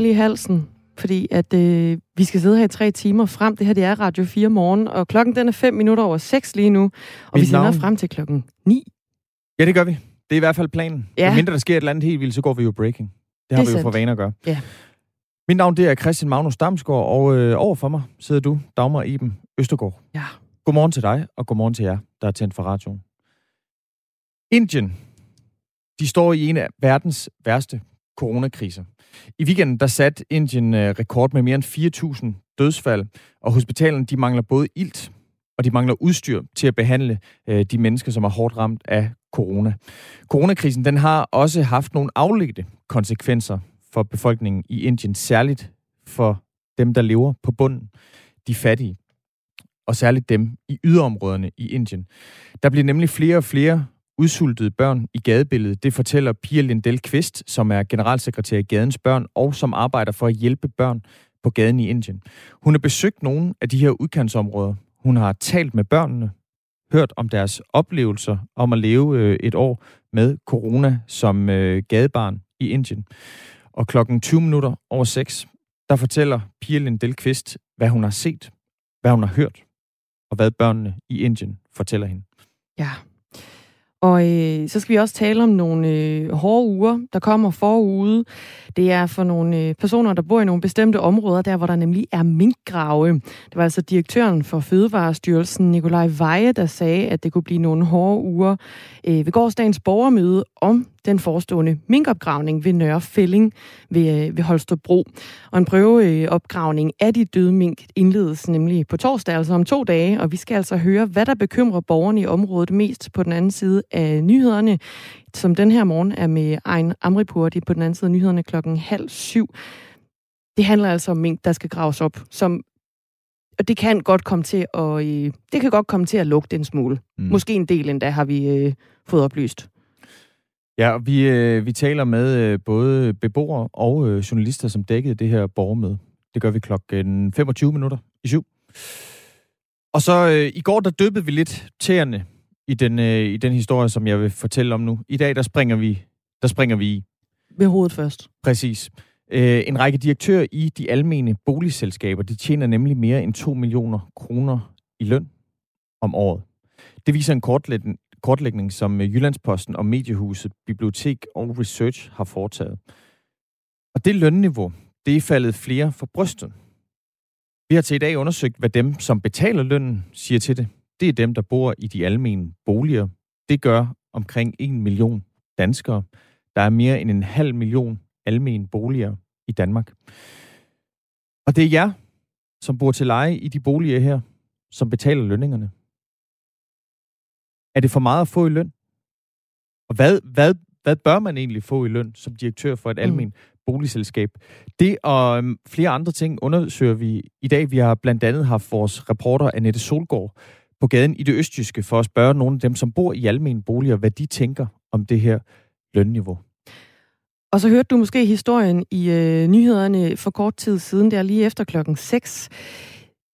lige clear lige halsen, fordi at øh, vi skal sidde her i tre timer frem. Det her det er Radio 4 morgen, og klokken den er 5 minutter over 6 lige nu, og Mit vi sender navn? frem til klokken 9. Ja, det gør vi. Det er i hvert fald planen. Ja. Ja. mindre der sker et eller andet helt vildt, så går vi jo breaking. Det har Det vi jo for vane at gøre. Ja. Mit navn det er Christian Magnus Damsgaard, og øh, over for mig sidder du, Dagmar Iben Østergaard. Ja. Godmorgen til dig, og godmorgen til jer, der er tændt for radioen. Indien, de står i en af verdens værste coronakriser. I weekenden der satte Indien øh, rekord med mere end 4.000 dødsfald, og hospitalerne de mangler både ilt og de mangler udstyr til at behandle øh, de mennesker, som er hårdt ramt af corona. Coronakrisen den har også haft nogle afledte konsekvenser for befolkningen i Indien, særligt for dem, der lever på bunden, de fattige, og særligt dem i yderområderne i Indien. Der bliver nemlig flere og flere udsultede børn i gadebilledet. Det fortæller Pia Lindell Kvist, som er generalsekretær i Gadens Børn, og som arbejder for at hjælpe børn på gaden i Indien. Hun har besøgt nogle af de her udkantsområder. Hun har talt med børnene, hørt om deres oplevelser om at leve øh, et år med corona som øh, gadebarn i Indien. Og klokken 20 minutter over 6, der fortæller Pia Lindell Kvist, hvad hun har set, hvad hun har hørt, og hvad børnene i Indien fortæller hende. Ja. Og øh, så skal vi også tale om nogle øh, hårde uger, der kommer forude. Det er for nogle øh, personer, der bor i nogle bestemte områder, der hvor der nemlig er minkgrave. Det var altså direktøren for Fødevarestyrelsen, Nikolaj Veje, der sagde, at det kunne blive nogle hårde uger øh, ved gårdsdagens borgermøde om den forestående minkopgravning ved Nørre Fælling ved, øh, ved Holstebro. Og en prøveopgravning af de døde mink indledes nemlig på torsdag, altså om to dage, og vi skal altså høre, hvad der bekymrer borgerne i området mest på den anden side af nyhederne, som den her morgen er med Ejn Amripurti på den anden side af nyhederne klokken halv syv. Det handler altså om mink, der skal graves op, som og det kan godt komme til at, øh, det kan godt komme til at lugte en smule. Mm. Måske en del endda har vi øh, fået oplyst. Ja, og vi, øh, vi taler med øh, både beboere og øh, journalister, som dækkede det her borgermøde. Det gør vi klokken 25 minutter i syv. Og så øh, i går, der døbede vi lidt tæerne i den, øh, i den historie, som jeg vil fortælle om nu. I dag, der springer vi, der springer vi i. Med hovedet først. Præcis. Øh, en række direktører i de almene boligselskaber, de tjener nemlig mere end 2 millioner kroner i løn om året. Det viser en kortlægning, kortlægning, som øh, Jyllandsposten og Mediehuset, Bibliotek og Research har foretaget. Og det lønniveau, det er faldet flere for brystet. Vi har til i dag undersøgt, hvad dem, som betaler lønnen, siger til det. Det er dem, der bor i de almene boliger. Det gør omkring 1 million danskere. Der er mere end en halv million almene boliger i Danmark. Og det er jer, som bor til leje i de boliger her, som betaler lønningerne. Er det for meget at få i løn? Og hvad, hvad, hvad bør man egentlig få i løn som direktør for et almen boligselskab? Det og øhm, flere andre ting undersøger vi i dag. Vi har blandt andet haft vores reporter Annette Solgaard på gaden i det østjyske for at spørge nogle af dem, som bor i almene boliger, hvad de tænker om det her lønniveau. Og så hørte du måske historien i øh, nyhederne for kort tid siden, der lige efter klokken 6.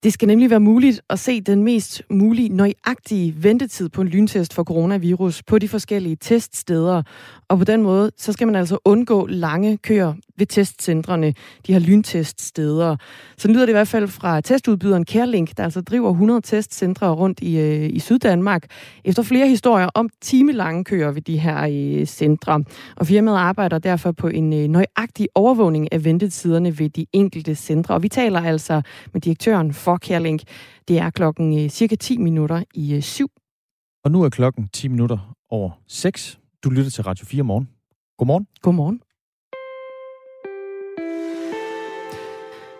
Det skal nemlig være muligt at se den mest mulige nøjagtige ventetid på en lyntest for coronavirus på de forskellige teststeder. Og på den måde, så skal man altså undgå lange køer ved testcentrene, de her lynteststeder. Så lyder det i hvert fald fra testudbyderen CareLink, der altså driver 100 testcentre rundt i, øh, i Syddanmark, efter flere historier om timelange køer ved de her øh, centre. Og firmaet arbejder derfor på en øh, nøjagtig overvågning af ventetiderne ved de enkelte centre. Og vi taler altså med direktøren for CareLink. Det er klokken øh, cirka 10 minutter i øh, syv. Og nu er klokken 10 minutter over 6. Du lytter til Radio 4 morgen. Godmorgen. Godmorgen.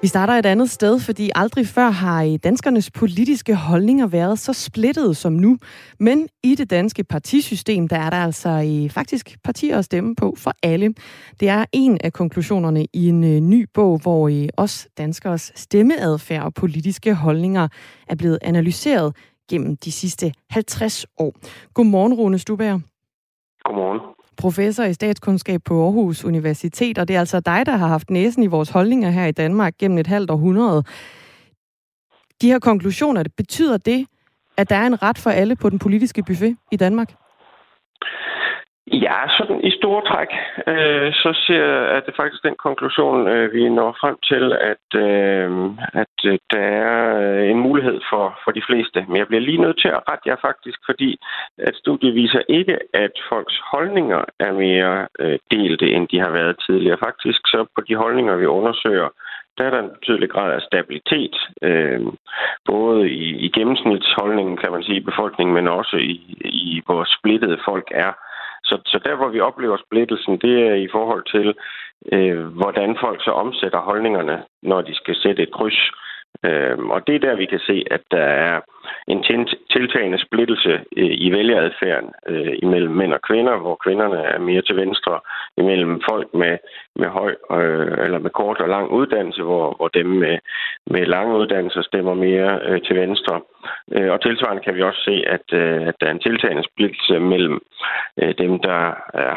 Vi starter et andet sted, fordi aldrig før har danskernes politiske holdninger været så splittet som nu. Men i det danske partisystem, der er der altså øh, faktisk partier at stemme på for alle. Det er en af konklusionerne i en øh, ny bog, hvor øh, os danskers stemmeadfærd og politiske holdninger er blevet analyseret gennem de sidste 50 år. Godmorgen, Rune Stubager. Godmorgen professor i statskundskab på Aarhus Universitet, og det er altså dig, der har haft næsen i vores holdninger her i Danmark gennem et halvt århundrede. De her konklusioner, det betyder det, at der er en ret for alle på den politiske buffet i Danmark? Ja, sådan i store træk, øh, så ser jeg, at det faktisk den konklusion, øh, vi når frem til, at, øh, at øh, der er øh, en mulighed for, for de fleste. Men jeg bliver lige nødt til at rette jer faktisk, fordi at studiet viser ikke, at folks holdninger er mere øh, delte, end de har været tidligere. Faktisk så på de holdninger, vi undersøger, der er der en betydelig grad af stabilitet, øh, både i, i gennemsnitsholdningen, kan man sige, i befolkningen, men også i, i hvor splittede folk er. Så, så der, hvor vi oplever splittelsen, det er i forhold til, øh, hvordan folk så omsætter holdningerne, når de skal sætte et kryds. Øh, og det er der, vi kan se, at der er en tiltagende splittelse øh, i vælgeradfærden øh, imellem mænd og kvinder, hvor kvinderne er mere til venstre, imellem folk med, med høj øh, eller med kort og lang uddannelse, hvor, hvor dem med, med lange uddannelser stemmer mere øh, til venstre. Øh, og tilsvarende kan vi også se, at, øh, at der er en tiltagende splittelse mellem øh, dem, der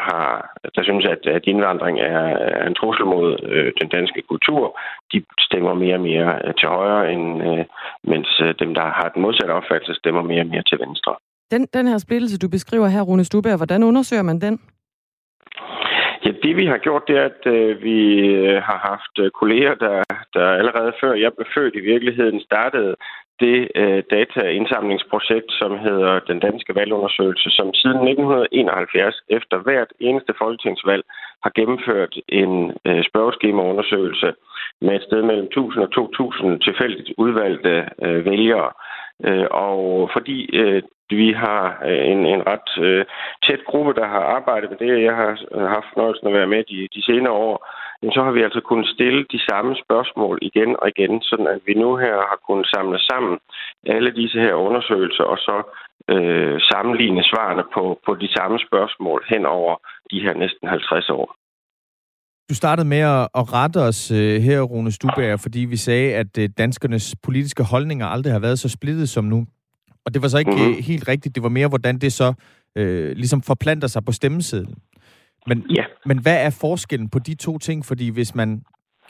har, der synes, at, at indvandring er, er en trussel mod den danske kultur. De stemmer mere og mere til højre, end, mens dem, der har den modsatte opfattelse, stemmer mere og mere til venstre. Den, den her splittelse, du beskriver her, Rune Stubær, hvordan undersøger man den? Ja, det vi har gjort, det er, at øh, vi har haft kolleger, der, der allerede før jeg blev født i virkeligheden startede det øh, dataindsamlingsprojekt, som hedder Den Danske Valgundersøgelse, som siden 1971 efter hvert eneste folketingsvalg har gennemført en øh, spørgeskemaundersøgelse med et sted mellem 1000 og 2000 tilfældigt udvalgte øh, vælgere. Øh, og fordi øh, vi har øh, en, en ret øh, tæt gruppe, der har arbejdet med det. Jeg har øh, haft fornøjelsen at være med de, de senere år. Men så har vi altså kunnet stille de samme spørgsmål igen og igen, sådan at vi nu her har kunnet samle sammen alle disse her undersøgelser og så øh, sammenligne svarene på, på de samme spørgsmål hen over de her næsten 50 år. Du startede med at rette os her, Rune Stubager, fordi vi sagde, at danskernes politiske holdninger aldrig har været så splittet som nu. Og det var så ikke mm-hmm. helt rigtigt. Det var mere, hvordan det så øh, ligesom forplanter sig på stemmesedlen. Men, ja. men hvad er forskellen på de to ting? Fordi hvis man,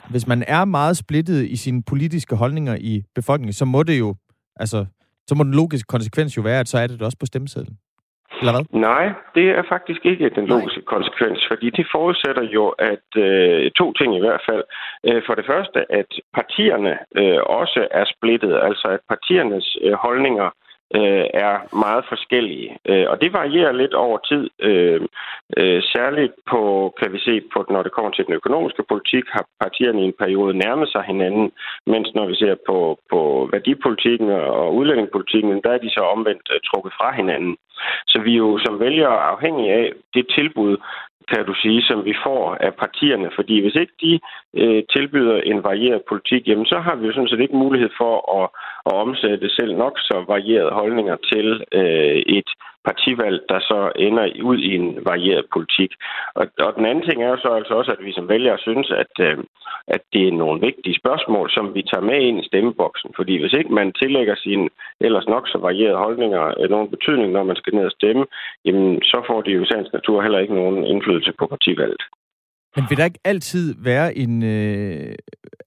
hvis man er meget splittet i sine politiske holdninger i befolkningen, så må det jo, altså, så må den logiske konsekvens jo være, at så er det, det også på stemmesedlen. Eller hvad? Nej, det er faktisk ikke den logiske Nej. konsekvens, fordi det forudsætter jo, at øh, to ting i hvert fald. Øh, for det første, at partierne øh, også er splittet, altså at partiernes øh, holdninger øh, Øh, er meget forskellige. Øh, og det varierer lidt over tid. Øh, øh, særligt på, kan vi se, på, når det kommer til den økonomiske politik, har partierne i en periode nærmet sig hinanden, mens når vi ser på, på værdipolitikken og udlændingepolitikken, der er de så omvendt øh, trukket fra hinanden. Så vi er jo som vælgere afhængige af det tilbud, kan du sige, som vi får af partierne. Fordi hvis ikke de øh, tilbyder en varieret politik, jamen så har vi jo sådan set ikke mulighed for at, at omsætte selv nok så varierede holdninger til øh, et partivalg, der så ender ud i en varieret politik. Og, og den anden ting er jo så altså også, at vi som vælgere synes, at, øh, at det er nogle vigtige spørgsmål, som vi tager med ind i stemmeboksen. Fordi hvis ikke man tillægger sine ellers nok så varierede holdninger øh, nogen betydning, når man skal ned og stemme, jamen så får det jo i sagens natur heller ikke nogen indflydelse på partivalget. Men vil der ikke altid være en, øh,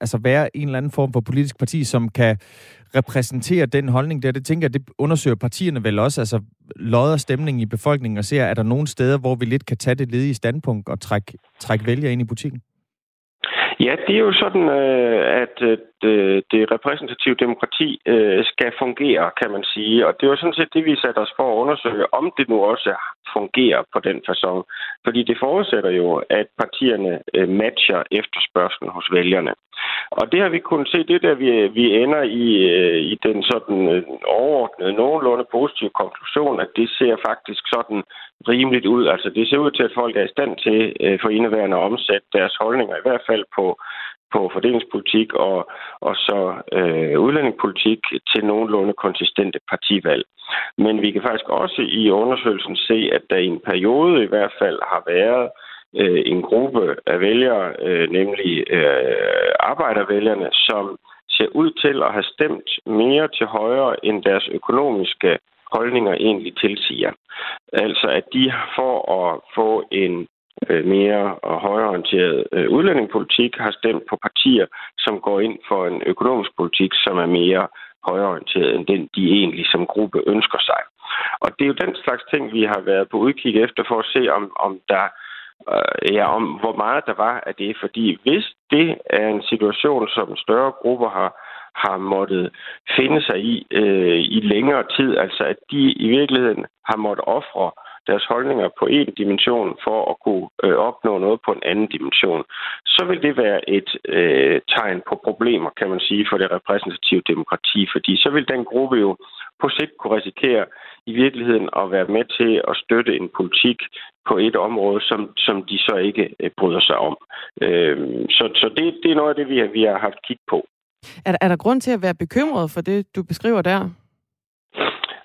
altså være en eller anden form for politisk parti, som kan repræsentere den holdning der? Det tænker jeg, det undersøger partierne vel også, altså lodder stemningen i befolkningen og ser, er der nogle steder, hvor vi lidt kan tage det ledige standpunkt og trække, træk vælgere ind i butikken? Ja, det er jo sådan, øh, at øh, øh, det repræsentative demokrati øh, skal fungere, kan man sige. Og det var sådan set det, vi satte os for at undersøge, om det nu også fungerer på den façon. Fordi det forudsætter jo, at partierne øh, matcher efterspørgselen hos vælgerne. Og det har vi kunnet se, det der vi, vi ender i, øh, i den sådan øh, overordnede, nogenlunde positive konklusion, at det ser faktisk sådan rimeligt ud. Altså det ser ud til, at folk er i stand til for indeværende at omsætte deres holdninger, i hvert fald på på fordelingspolitik og, og så øh, udlændingepolitik til nogenlunde konsistente partivalg. Men vi kan faktisk også i undersøgelsen se, at der i en periode i hvert fald har været øh, en gruppe af vælgere, øh, nemlig øh, arbejdervælgerne, som ser ud til at have stemt mere til højre end deres økonomiske holdninger egentlig tilsiger. Altså at de for at få en Øh, mere og højreorienteret øh, udlændingepolitik har stemt på partier, som går ind for en økonomisk politik, som er mere højreorienteret end den, de egentlig som gruppe ønsker sig. Og det er jo den slags ting, vi har været på udkig efter for at se, om, om der øh, ja, om hvor meget der var af det. Fordi hvis det er en situation, som større grupper har, har måttet finde sig i øh, i længere tid, altså at de i virkeligheden har måttet ofre deres holdninger på en dimension for at kunne øh, opnå noget på en anden dimension, så vil det være et øh, tegn på problemer, kan man sige, for det repræsentative demokrati, fordi så vil den gruppe jo på sigt kunne risikere i virkeligheden at være med til at støtte en politik på et område, som, som de så ikke øh, bryder sig om. Øh, så så det, det er noget af det, vi har, vi har haft kig på. Er, er der grund til at være bekymret for det, du beskriver der?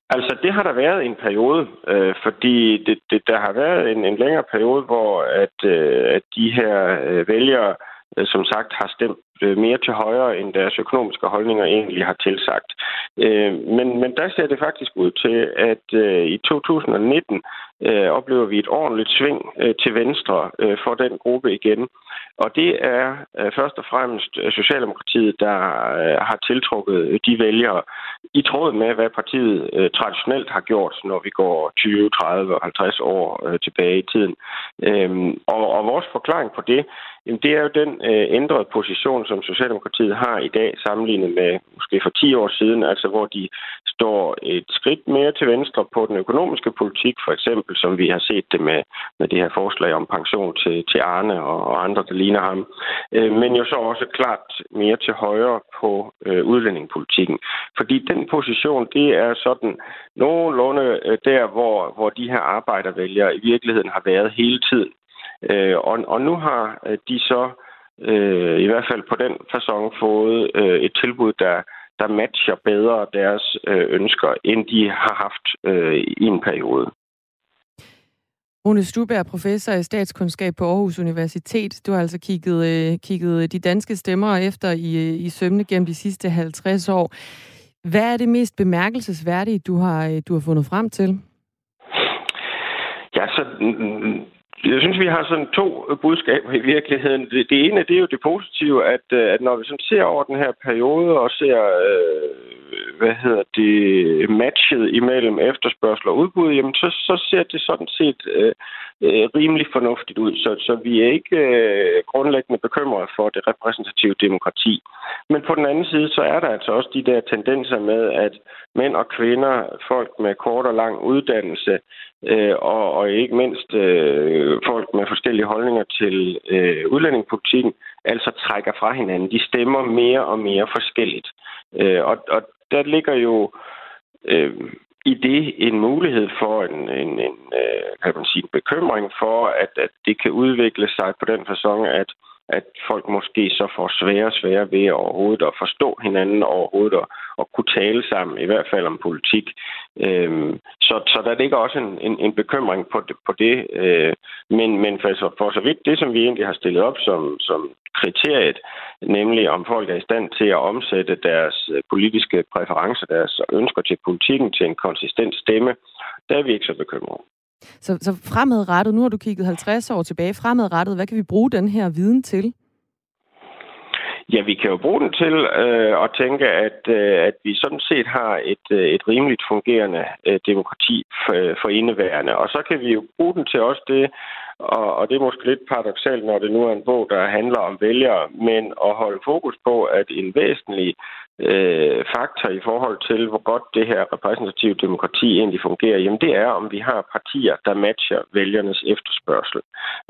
Altså, det har der været en periode, øh, fordi det, det, der har været en, en længere periode, hvor at, øh, at de her øh, vælgere, øh, som sagt, har stemt Øh, mere til højre, end deres økonomiske holdninger egentlig har tilsagt. Øh, men, men der ser det faktisk ud til, at øh, i 2019 øh, oplever vi et ordentligt sving øh, til venstre øh, for den gruppe igen. Og det er øh, først og fremmest øh, Socialdemokratiet, der øh, har tiltrukket øh, de vælgere i tråd med, hvad partiet øh, traditionelt har gjort, når vi går 20, 30 og 50 år øh, tilbage i tiden. Øhm, og, og vores forklaring på det, jamen, det er jo den øh, ændrede position, som Socialdemokratiet har i dag, sammenlignet med måske for 10 år siden, altså hvor de står et skridt mere til venstre på den økonomiske politik, for eksempel, som vi har set det med, med det her forslag om pension til, til Arne og, og andre, der ligner ham. Øh, men jo så også klart mere til højre på øh, udlændingepolitikken. Fordi den position, det er sådan nogenlunde øh, der, hvor, hvor de her arbejdervælgere i virkeligheden har været hele tiden. Øh, og, og nu har øh, de så øh, i hvert fald på den fasong fået øh, et tilbud, der, der matcher bedre deres øh, ønsker, end de har haft øh, i en periode. Rune Stuberg, professor i statskundskab på Aarhus Universitet. Du har altså kigget, øh, kigget de danske stemmer efter i, øh, i sømne gennem de sidste 50 år. Hvad er det mest bemærkelsesværdige, du har, du har fundet frem til? Ja, så jeg synes, vi har sådan to budskaber i virkeligheden. Det, det ene, det er jo det positive, at, øh, at når vi sådan ser over den her periode og ser, øh, hvad hedder det, matchet imellem efterspørgsel og udbud, jamen så, så ser det sådan set øh, øh, rimelig fornuftigt ud. Så, så vi er ikke øh, grundlæggende bekymrede for det repræsentative demokrati. Men på den anden side, så er der altså også de der tendenser med, at mænd og kvinder, folk med kort og lang uddannelse, øh, og, og ikke mindst øh, folk med forskellige holdninger til øh, udlændingepolitikken, altså trækker fra hinanden. De stemmer mere og mere forskelligt. Øh, og, og der ligger jo øh, i det en mulighed for en, en, en øh, kan man sige, bekymring for, at, at det kan udvikle sig på den façon, at at folk måske så får svære og svære ved overhovedet at forstå hinanden overhovedet og, og kunne tale sammen, i hvert fald om politik. Øh, så, så der ligger også en, en, en bekymring på det. På det øh, men men for, for så vidt det, som vi egentlig har stillet op som, som kriteriet, nemlig om folk er i stand til at omsætte deres øh, politiske præferencer, deres ønsker til politikken til en konsistent stemme, der er vi ikke så bekymrede. Så, så fremadrettet, nu har du kigget 50 år tilbage, fremadrettet, hvad kan vi bruge den her viden til? Ja, vi kan jo bruge den til øh, at tænke, at, øh, at vi sådan set har et, øh, et rimeligt fungerende øh, demokrati for, øh, for indeværende. Og så kan vi jo bruge den til også det, og, og det er måske lidt paradoxalt, når det nu er en bog, der handler om vælgere, men at holde fokus på, at en væsentlig øh, faktor i forhold til, hvor godt det her repræsentative demokrati egentlig fungerer, jamen det er, om vi har partier, der matcher vælgernes efterspørgsel.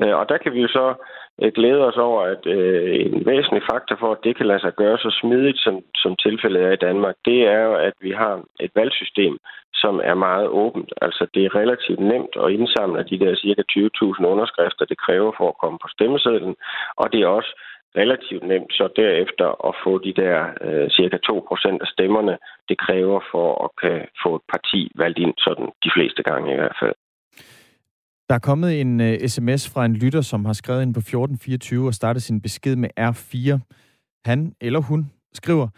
Øh, og der kan vi jo så øh, glæde os over, at øh, en væsentlig faktor for, at det kan lade sig gøre så smidigt, som, som tilfældet er i Danmark, det er jo, at vi har et valgsystem, som er meget åbent. Altså, det er relativt nemt at indsamle de der cirka 20.000 underskrifter, det kræver for at komme på stemmesedlen, og det er også relativt nemt så derefter at få de der øh, cirka 2% af stemmerne, det kræver for at kan få et parti valgt ind sådan de fleste gange i hvert fald. Der er kommet en øh, uh, sms fra en lytter, som har skrevet ind på 1424 og startet sin besked med R4. Han eller hun skriver,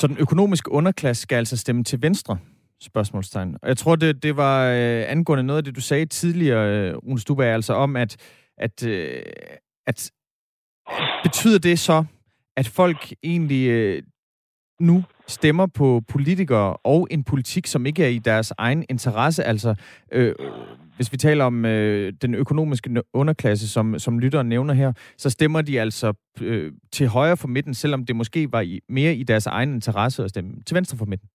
så den økonomiske underklasse skal altså stemme til venstre? Spørgsmålstegn. Og jeg tror, det, det var uh, angående noget af det, du sagde tidligere, uh, Rune Stuba, altså om, at, at, uh, at betyder det så, at folk egentlig øh, nu stemmer på politikere og en politik, som ikke er i deres egen interesse. Altså, øh, øh hvis vi taler om øh, den økonomiske underklasse, som, som lytteren nævner her, så stemmer de altså øh, til højre for midten, selvom det måske var i, mere i deres egen interesse at stemme til venstre for midten.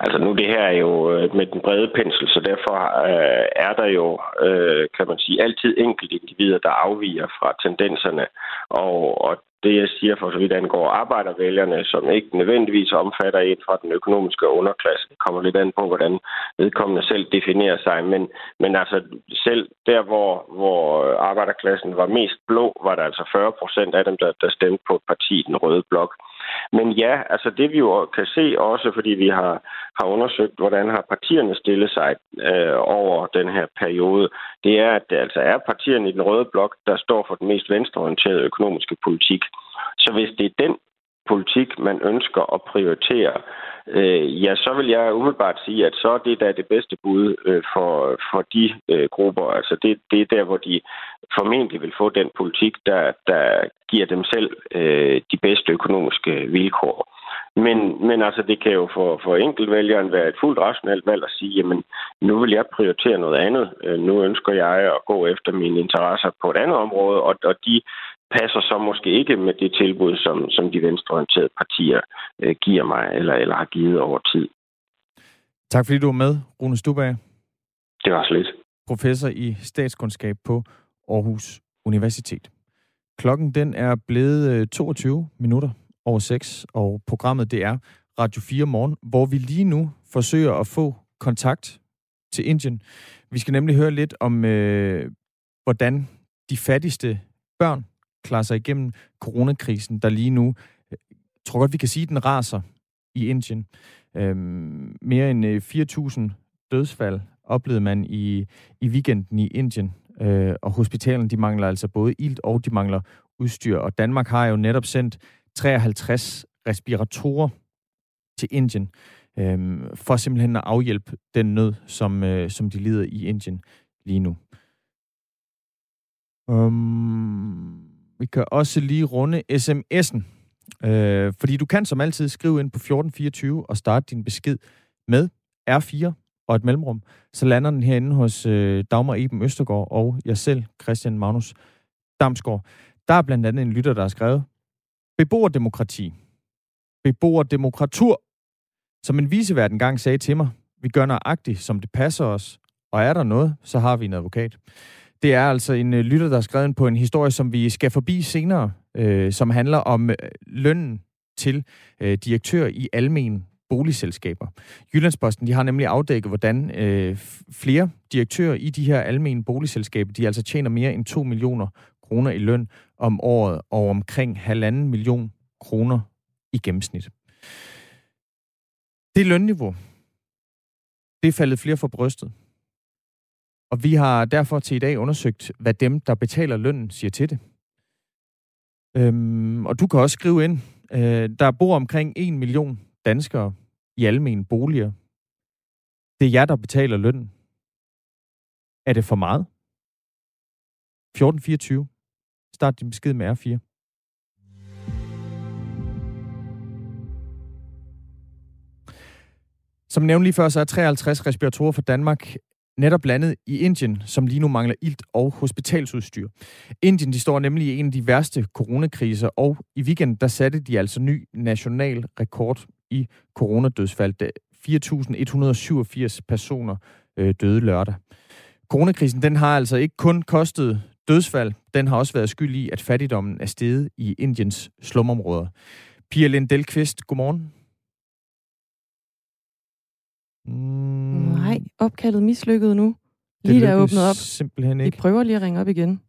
Altså nu det her er jo øh, med den brede pensel, så derfor øh, er der jo, øh, kan man sige, altid enkelte individer, der afviger fra tendenserne. Og, og det, jeg siger for så vidt angår arbejdervælgerne, som ikke nødvendigvis omfatter et fra den økonomiske underklasse. Det kommer lidt an på, hvordan vedkommende selv definerer sig. Men, men altså selv der, hvor, hvor arbejderklassen var mest blå, var der altså 40 procent af dem, der, der stemte på et parti, den røde blok. Men ja, altså det vi jo kan se også, fordi vi har, har undersøgt, hvordan har partierne stillet sig øh, over den her periode, det er, at det altså er partierne i den røde blok, der står for den mest venstreorienterede økonomiske politik. Så hvis det er den politik, man ønsker at prioritere, øh, ja, så vil jeg umiddelbart sige, at så er det da det bedste bud øh, for, for de øh, grupper. Altså det, det er der, hvor de formentlig vil få den politik, der, der giver dem selv øh, de bedste økonomiske vilkår. Men, men altså, det kan jo for, for enkeltvælgeren være et fuldt rationelt valg at sige, jamen, nu vil jeg prioritere noget andet. Øh, nu ønsker jeg at gå efter mine interesser på et andet område, og, og de passer så måske ikke med det tilbud, som, som de venstreorienterede partier øh, giver mig, eller, eller har givet over tid. Tak fordi du var med, Rune Stubag. Det var så lidt. Professor i statskundskab på Aarhus Universitet. Klokken den er blevet 22 øh, minutter over 6, og programmet det er Radio 4 Morgen, hvor vi lige nu forsøger at få kontakt til Indien. Vi skal nemlig høre lidt om, øh, hvordan de fattigste børn klare sig igennem coronakrisen, der lige nu, jeg tror godt, vi kan sige, den raser i Indien. Øhm, mere end øh, 4.000 dødsfald oplevede man i, i weekenden i Indien, øh, og hospitalerne de mangler altså både ilt og de mangler udstyr. Og Danmark har jo netop sendt 53 respiratorer til Indien, øh, for simpelthen at afhjælpe den nød, som, øh, som de lider i Indien lige nu. Um, vi kan også lige runde sms'en. Øh, fordi du kan som altid skrive ind på 1424 og starte din besked med R4 og et mellemrum. Så lander den herinde hos øh, Dagmar Eben Østergaard og jeg selv, Christian Magnus Damsgaard. Der er blandt andet en lytter, der har skrevet, Beboerdemokrati. Beboerdemokratur. Som en visevært engang sagde til mig, vi gør nøjagtigt, som det passer os, og er der noget, så har vi en advokat. Det er altså en øh, lytter, der har skrevet på en historie, som vi skal forbi senere, øh, som handler om øh, lønnen til øh, direktør i almen boligselskaber. Jyllandsposten de har nemlig afdækket, hvordan øh, flere direktører i de her almene boligselskaber, de altså tjener mere end 2 millioner kroner i løn om året, og omkring halvanden million kroner i gennemsnit. Det lønniveau, det er faldet flere for brystet. Og vi har derfor til i dag undersøgt, hvad dem, der betaler lønnen, siger til det. Øhm, og du kan også skrive ind. Øh, der bor omkring 1 million danskere i almene boliger. Det er jer, der betaler lønnen. Er det for meget? 1424. Start din besked med R4. Som nævnt lige før, så er 53 respiratorer for Danmark netop landet i Indien, som lige nu mangler ilt og hospitalsudstyr. Indien de står nemlig i en af de værste coronakriser, og i weekenden der satte de altså ny national rekord i coronadødsfald. 4.187 personer øh, døde lørdag. Coronakrisen den har altså ikke kun kostet dødsfald, den har også været skyld i, at fattigdommen er steget i Indiens slumområder. Pia Lindelqvist, godmorgen. Mm. Nej, opkaldet mislykket nu. Det lige der er åbnet op. simpelthen ikke. Vi prøver lige at ringe op igen.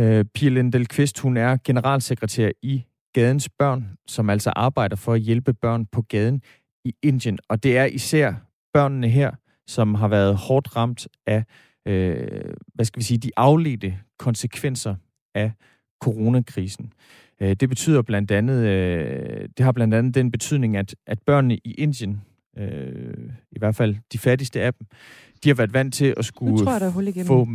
Uh, Pia Lindelqvist, hun er generalsekretær i Gadens Børn, som altså arbejder for at hjælpe børn på gaden i Indien. Og det er især børnene her, som har været hårdt ramt af, øh, hvad skal vi sige, de afledte konsekvenser af coronakrisen. Øh, det betyder blandt andet, øh, det har blandt andet den betydning, at, at børnene i Indien, øh, i hvert fald de fattigste af dem, de har været vant til at skulle nu tror jeg, der hul igennem. få...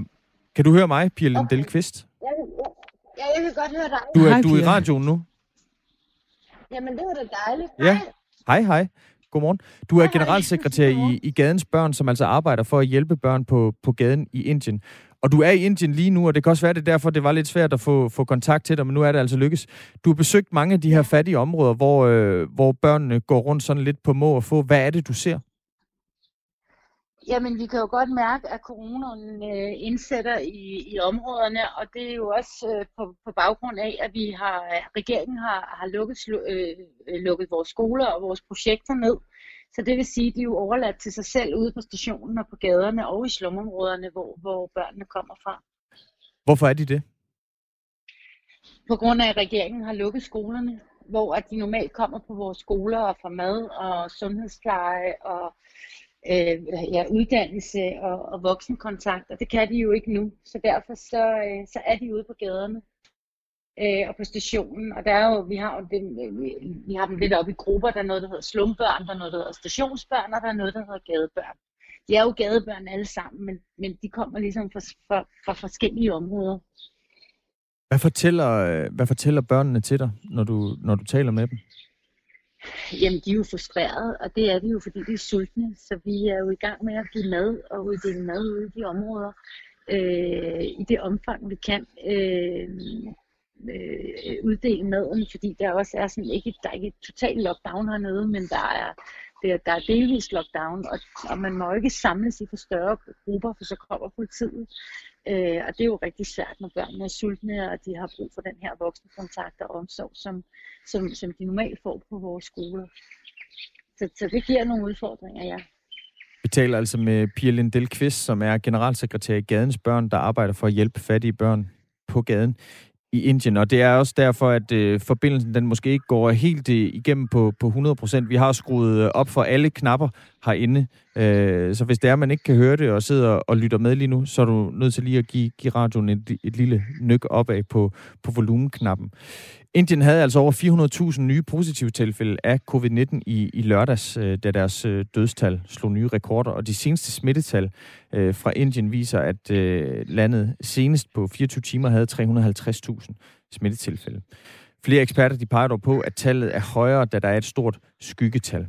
Kan du høre mig, Pia Lindell Kvist? Ja, jeg kan godt høre dig. Du er, Hej, du er i radioen nu? Jamen, det var da dejligt. Ja. Hej, hej. Godmorgen. Du er generalsekretær i, i Gadens Børn, som altså arbejder for at hjælpe børn på, på gaden i Indien. Og du er i Indien lige nu, og det kan også være, det derfor, det var lidt svært at få, få kontakt til dig, men nu er det altså lykkes. Du har besøgt mange af de her fattige områder, hvor, øh, hvor børnene går rundt sådan lidt på må og få. Hvad er det, du ser? Jamen, vi kan jo godt mærke, at coronaen øh, indsætter i, i områderne, og det er jo også øh, på, på baggrund af, at vi har, regeringen har, har lukket, øh, lukket vores skoler og vores projekter ned. Så det vil sige, at de er jo overladt til sig selv ude på stationen og på gaderne og i slumområderne, hvor, hvor børnene kommer fra. Hvorfor er de det? På grund af, at regeringen har lukket skolerne, hvor at de normalt kommer på vores skoler og får mad og sundhedspleje og øh, ja, uddannelse og, og voksenkontakt, og det kan de jo ikke nu. Så derfor så, øh, så er de ude på gaderne øh, og på stationen. Og der er jo, vi har jo dem, vi, har dem lidt op i grupper. Der er noget, der hedder slumbørn, der er noget, der hedder stationsbørn, og der er noget, der hedder gadebørn. De er jo gadebørn alle sammen, men, men de kommer ligesom fra, fra, fra forskellige områder. Hvad fortæller, hvad fortæller børnene til dig, når du, når du taler med dem? Jamen, de er jo frustrerede, og det er de jo, fordi de er sultne. Så vi er jo i gang med at give mad og uddele mad ude i de områder, øh, i det omfang, vi kan. Øh, øh, uddele maden, fordi der også er sådan ikke, der er ikke et totalt lockdown hernede, men der er, der, der er delvis lockdown, og, og man må jo ikke samles i for større grupper, for så kommer politiet. Øh, og det er jo rigtig svært, når børnene er sultne, og de har brug for den her voksenkontakt og omsorg, som, som, som de normalt får på vores skoler. Så, så det giver nogle udfordringer, ja. Vi taler altså med Pia Lindell Kvist, som er generalsekretær i Gadens Børn, der arbejder for at hjælpe fattige børn på gaden i Indien, og det er også derfor, at øh, forbindelsen den måske ikke går helt øh, igennem på, på 100%. Vi har skruet øh, op for alle knapper herinde, øh, så hvis det er, man ikke kan høre det og sidder og lytter med lige nu, så er du nødt til lige at give, give radioen et, et lille nyk opad på, på volumenknappen. Indien havde altså over 400.000 nye positive tilfælde af covid-19 i, i lørdags, øh, da deres øh, dødstal slog nye rekorder. Og de seneste smittetal øh, fra Indien viser, at øh, landet senest på 24 timer havde 350.000 smittetilfælde. Flere eksperter de peger dog på, at tallet er højere, da der er et stort skyggetal.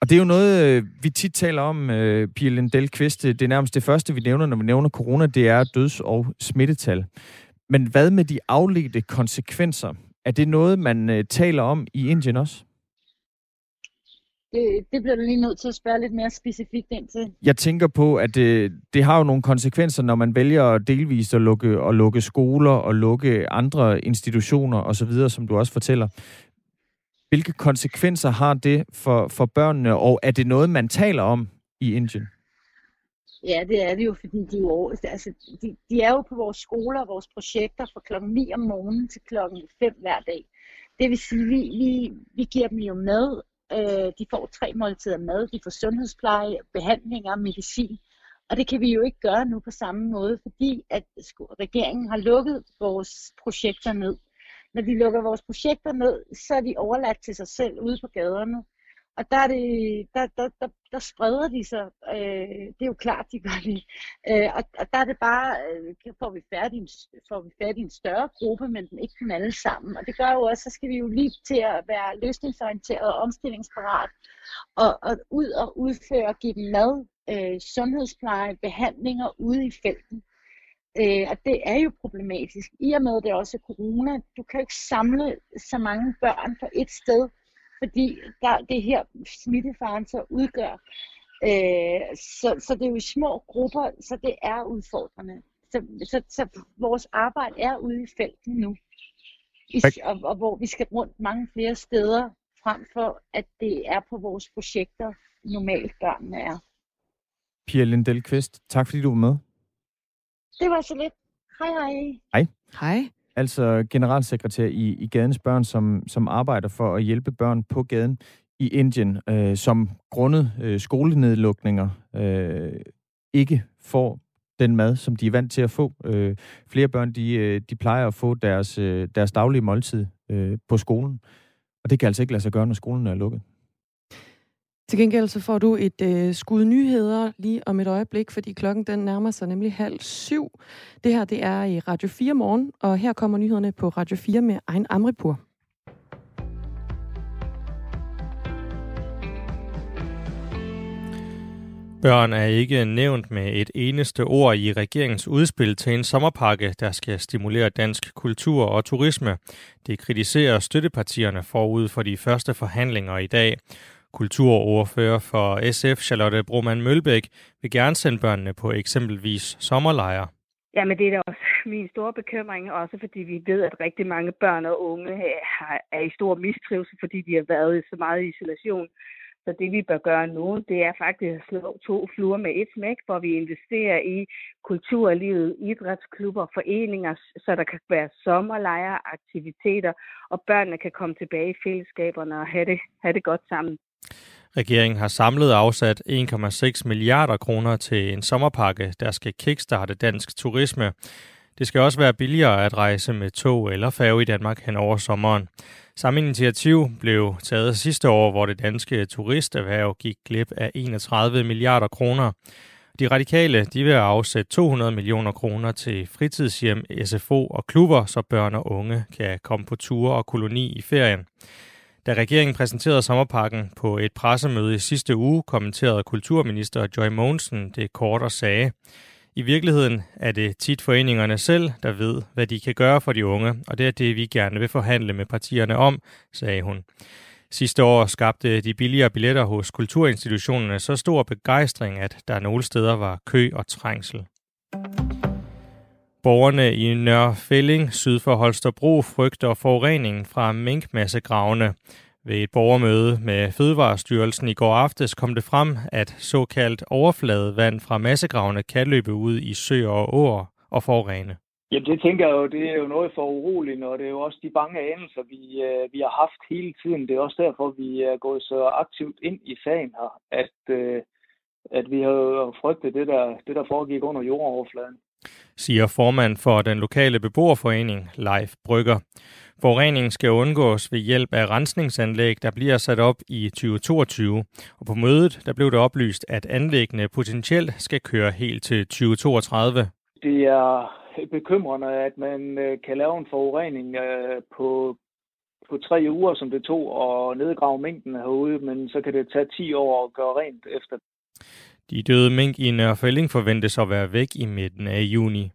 Og det er jo noget, øh, vi tit taler om, Pia Lindell Kvist. Det er nærmest det første, vi nævner, når vi nævner corona, det er døds- og smittetal. Men hvad med de afledte konsekvenser er det noget, man øh, taler om i Indien også? Det, det bliver du lige nødt til at spørge lidt mere specifikt ind til. Jeg tænker på, at det, øh, det har jo nogle konsekvenser, når man vælger delvist at lukke, at lukke skoler og lukke andre institutioner osv., som du også fortæller. Hvilke konsekvenser har det for, for børnene, og er det noget, man taler om i Indien? Ja, det er det jo, fordi de, jo, altså, de, de er jo på vores skoler og vores projekter fra klokken 9 om morgenen til klokken 5 hver dag. Det vil sige, vi, vi, vi giver dem jo mad. Øh, de får tre måltider mad. De får sundhedspleje, behandlinger, medicin. Og det kan vi jo ikke gøre nu på samme måde, fordi at regeringen har lukket vores projekter ned. Når de lukker vores projekter ned, så er de overladt til sig selv ude på gaderne. Og der, er det, der, der, der, der spreder de sig. Øh, det er jo klart, de gør det. Øh, og, og der er det bare, øh, får, vi fat i en, får vi fat i en større gruppe, men den ikke dem alle sammen. Og det gør jo også, så skal vi jo lige til at være løsningsorienteret og omstillingsparat. Og, og ud og udføre, give dem mad, øh, sundhedspleje, behandlinger ude i felten. Øh, og det er jo problematisk. I og med det også er corona, du kan jo ikke samle så mange børn på et sted, fordi der, det her smittefaren så udgør. Øh, så, så det er jo i små grupper, så det er udfordrende. Så, så, så vores arbejde er ude i felten nu, I, og, og hvor vi skal rundt mange flere steder, frem for at det er på vores projekter, normalt børnene er. Pia Lindell Kvist, tak fordi du var med. Det var så lidt. Hej hej. Hej. Hej altså generalsekretær i, i Gadens Børn, som, som arbejder for at hjælpe børn på gaden i Indien, øh, som grundet øh, skolenedlukninger øh, ikke får den mad, som de er vant til at få. Øh, flere børn, de, øh, de plejer at få deres, øh, deres daglige måltid øh, på skolen, og det kan altså ikke lade sig gøre, når skolen er lukket. Til gengæld så får du et øh, skud nyheder lige om et øjeblik, fordi klokken den nærmer sig nemlig halv syv. Det her det er i Radio 4 morgen, og her kommer nyhederne på Radio 4 med Ejn Amripur. Børn er ikke nævnt med et eneste ord i regeringens udspil til en sommerpakke, der skal stimulere dansk kultur og turisme. Det kritiserer støttepartierne forud for de første forhandlinger i dag. Kulturordfører for SF, Charlotte Broman Mølbæk, vil gerne sende børnene på eksempelvis sommerlejre. Ja, men det er da også min store bekymring, også fordi vi ved, at rigtig mange børn og unge er i stor mistrivsel, fordi de har været så meget i isolation. Så det vi bør gøre nu, det er faktisk at slå to fluer med et smæk, hvor vi investerer i kulturlivet, idrætsklubber, foreninger, så der kan være sommerlejre, aktiviteter, og børnene kan komme tilbage i fællesskaberne og have det, have det godt sammen. Regeringen har samlet afsat 1,6 milliarder kroner til en sommerpakke, der skal kickstarte dansk turisme. Det skal også være billigere at rejse med tog eller færge i Danmark hen over sommeren. Samme initiativ blev taget sidste år, hvor det danske turisterhverv gik glip af 31 milliarder kroner. De radikale de vil afsætte 200 millioner kroner til fritidshjem, SFO og klubber, så børn og unge kan komme på ture og koloni i ferien. Da regeringen præsenterede sommerpakken på et pressemøde i sidste uge, kommenterede kulturminister Joy Mogensen det kort og sagde, i virkeligheden er det tit foreningerne selv, der ved, hvad de kan gøre for de unge, og det er det, vi gerne vil forhandle med partierne om, sagde hun. Sidste år skabte de billigere billetter hos kulturinstitutionerne så stor begejstring, at der nogle steder var kø og trængsel. Borgerne i Nørre Fælling syd for Holstebro frygter forureningen fra minkmassegravene. Ved et borgermøde med Fødevarestyrelsen i går aftes kom det frem, at såkaldt overfladevand fra massegravene kan løbe ud i søer og åer og forurene. Jamen det tænker jeg jo, det er jo noget for uroligt, og det er jo også de bange anelser, vi, øh, vi har haft hele tiden. Det er også derfor, vi er gået så aktivt ind i sagen her, at, øh, at vi har frygtet det der, det, der foregik under jordoverfladen. Siger formand for den lokale beboerforening, Leif Brygger. Forureningen skal undgås ved hjælp af rensningsanlæg, der bliver sat op i 2022. Og på mødet der blev det oplyst, at anlæggene potentielt skal køre helt til 2032. Det er bekymrende, at man øh, kan lave en forurening øh, på, på tre uger, som det tog, og nedgrave mængden herude, men så kan det tage 10 år at gøre rent efter. De døde mink i Nørfælling forventes at være væk i midten af juni.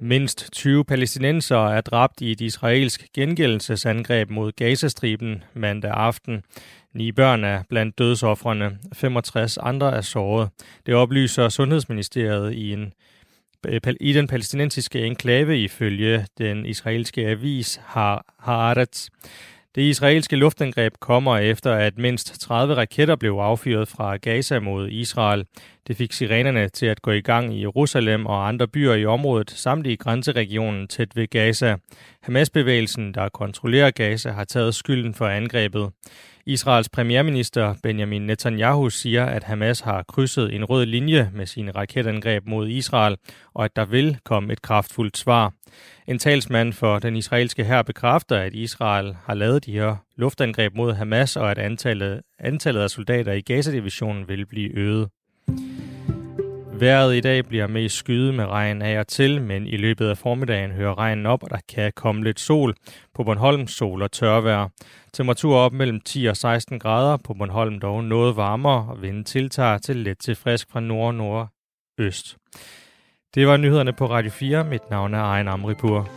Mindst 20 palæstinenser er dræbt i et israelsk gengældelsesangreb mod Gazastriben mandag aften. Ni børn er blandt dødsoffrene. 65 andre er såret. Det oplyser Sundhedsministeriet i en i den palæstinensiske enklave ifølge den israelske avis Haaretz. Det israelske luftangreb kommer efter, at mindst 30 raketter blev affyret fra Gaza mod Israel. Det fik sirenerne til at gå i gang i Jerusalem og andre byer i området, samt i grænseregionen tæt ved Gaza. Hamas-bevægelsen, der kontrollerer Gaza, har taget skylden for angrebet. Israels premierminister Benjamin Netanyahu siger, at Hamas har krydset en rød linje med sine raketangreb mod Israel, og at der vil komme et kraftfuldt svar. En talsmand for den israelske hær bekræfter, at Israel har lavet de her luftangreb mod Hamas, og at antallet, antallet af soldater i Gaza-divisionen vil blive øget. Vejret i dag bliver mest skyet med regn af og til, men i løbet af formiddagen hører regnen op, og der kan komme lidt sol. På Bornholm sol og tørvejr. Temperatur op mellem 10 og 16 grader. På Bornholm dog noget varmere, og vinden tiltager til let til frisk fra nord nord øst. Det var nyhederne på Radio 4. Mit navn er Ejn Amripur.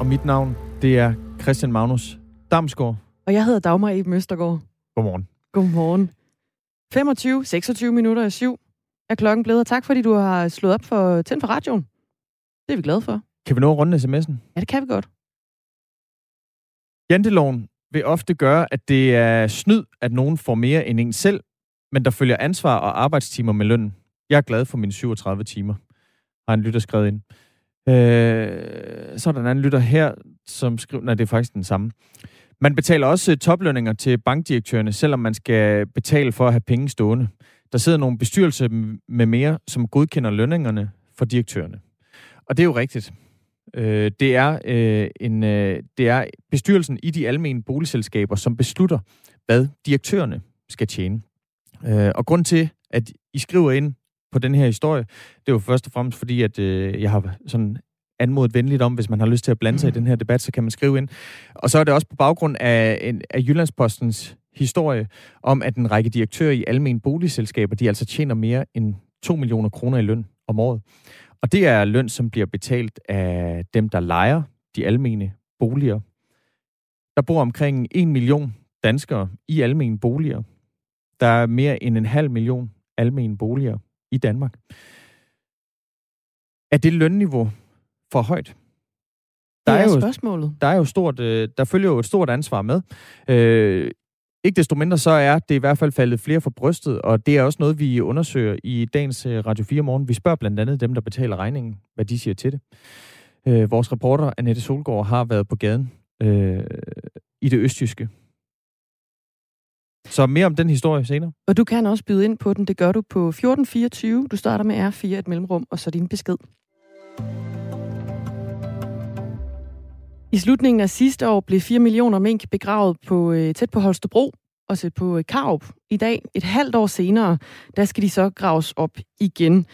Og mit navn, det er Christian Magnus Damsgaard. Og jeg hedder Dagmar Eben Østergaard. Godmorgen. Godmorgen. 25, 26 minutter af syv er klokken blevet, og tak fordi du har slået op for Tænd for radioen. Det er vi glade for. Kan vi nå at runde sms'en? Ja, det kan vi godt. Janteloven vil ofte gøre, at det er snyd, at nogen får mere end en selv, men der følger ansvar og arbejdstimer med lønnen. Jeg er glad for mine 37 timer, har en lytter skrevet ind. Øh, så er der en anden lytter her, som skriver, nej, det er faktisk den samme. Man betaler også øh, toplønninger til bankdirektørerne, selvom man skal betale for at have penge stående. Der sidder nogle bestyrelser med mere, som godkender lønningerne for direktørerne. Og det er jo rigtigt. Øh, det, er, øh, en, øh, det er bestyrelsen i de almene boligselskaber, som beslutter, hvad direktørerne skal tjene. Øh, og grund til, at I skriver ind på den her historie, det er jo først og fremmest fordi, at øh, jeg har sådan anmodet venligt om, hvis man har lyst til at blande sig mm. i den her debat, så kan man skrive ind. Og så er det også på baggrund af, en, af Jyllandspostens historie om, at en række direktører i almen boligselskaber, de altså tjener mere end 2 millioner kroner i løn om året. Og det er løn, som bliver betalt af dem, der lejer de almene boliger. Der bor omkring 1 million danskere i almene boliger. Der er mere end en halv million almene boliger i Danmark. Er det lønniveau for højt? Der er, er jo, spørgsmålet. Der er jo stort, øh, der følger jo et stort ansvar med. Øh, ikke desto mindre så er det i hvert fald faldet flere for brystet, og det er også noget, vi undersøger i dagens øh, Radio 4 morgen. Vi spørger blandt andet dem, der betaler regningen, hvad de siger til det. Øh, vores reporter, Annette Solgaard, har været på gaden øh, i det østjyske. Så mere om den historie senere. Og du kan også byde ind på den. Det gør du på 1424. Du starter med R4, et mellemrum, og så din besked. I slutningen af sidste år blev 4 millioner mink begravet på, øh, tæt på Holstebro og tæt på øh, Karup. I dag, et halvt år senere, der skal de så graves op igen.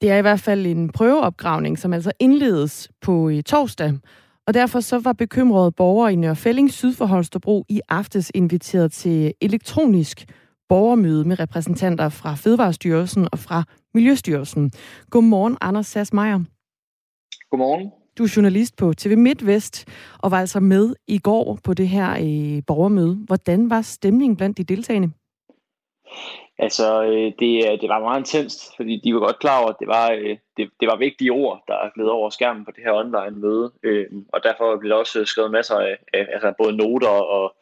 Det er i hvert fald en prøveopgravning, som altså indledes på øh, torsdag. Og derfor så var bekymrede borgere i Nørfælling syd for Holstebro i aftes inviteret til elektronisk borgermøde med repræsentanter fra Fødevarestyrelsen og fra Miljøstyrelsen. Godmorgen, Anders Sass Meier. Godmorgen. Du er journalist på TV MidtVest og var altså med i går på det her øh, borgermøde. Hvordan var stemningen blandt de deltagende? Altså, øh, det, øh, det var meget intenst, fordi de var godt klar over, at det var, øh, det, det var vigtige ord, der gled over skærmen på det her online-møde. Øh, og derfor blev der også øh, skrevet masser af, af altså både noter og,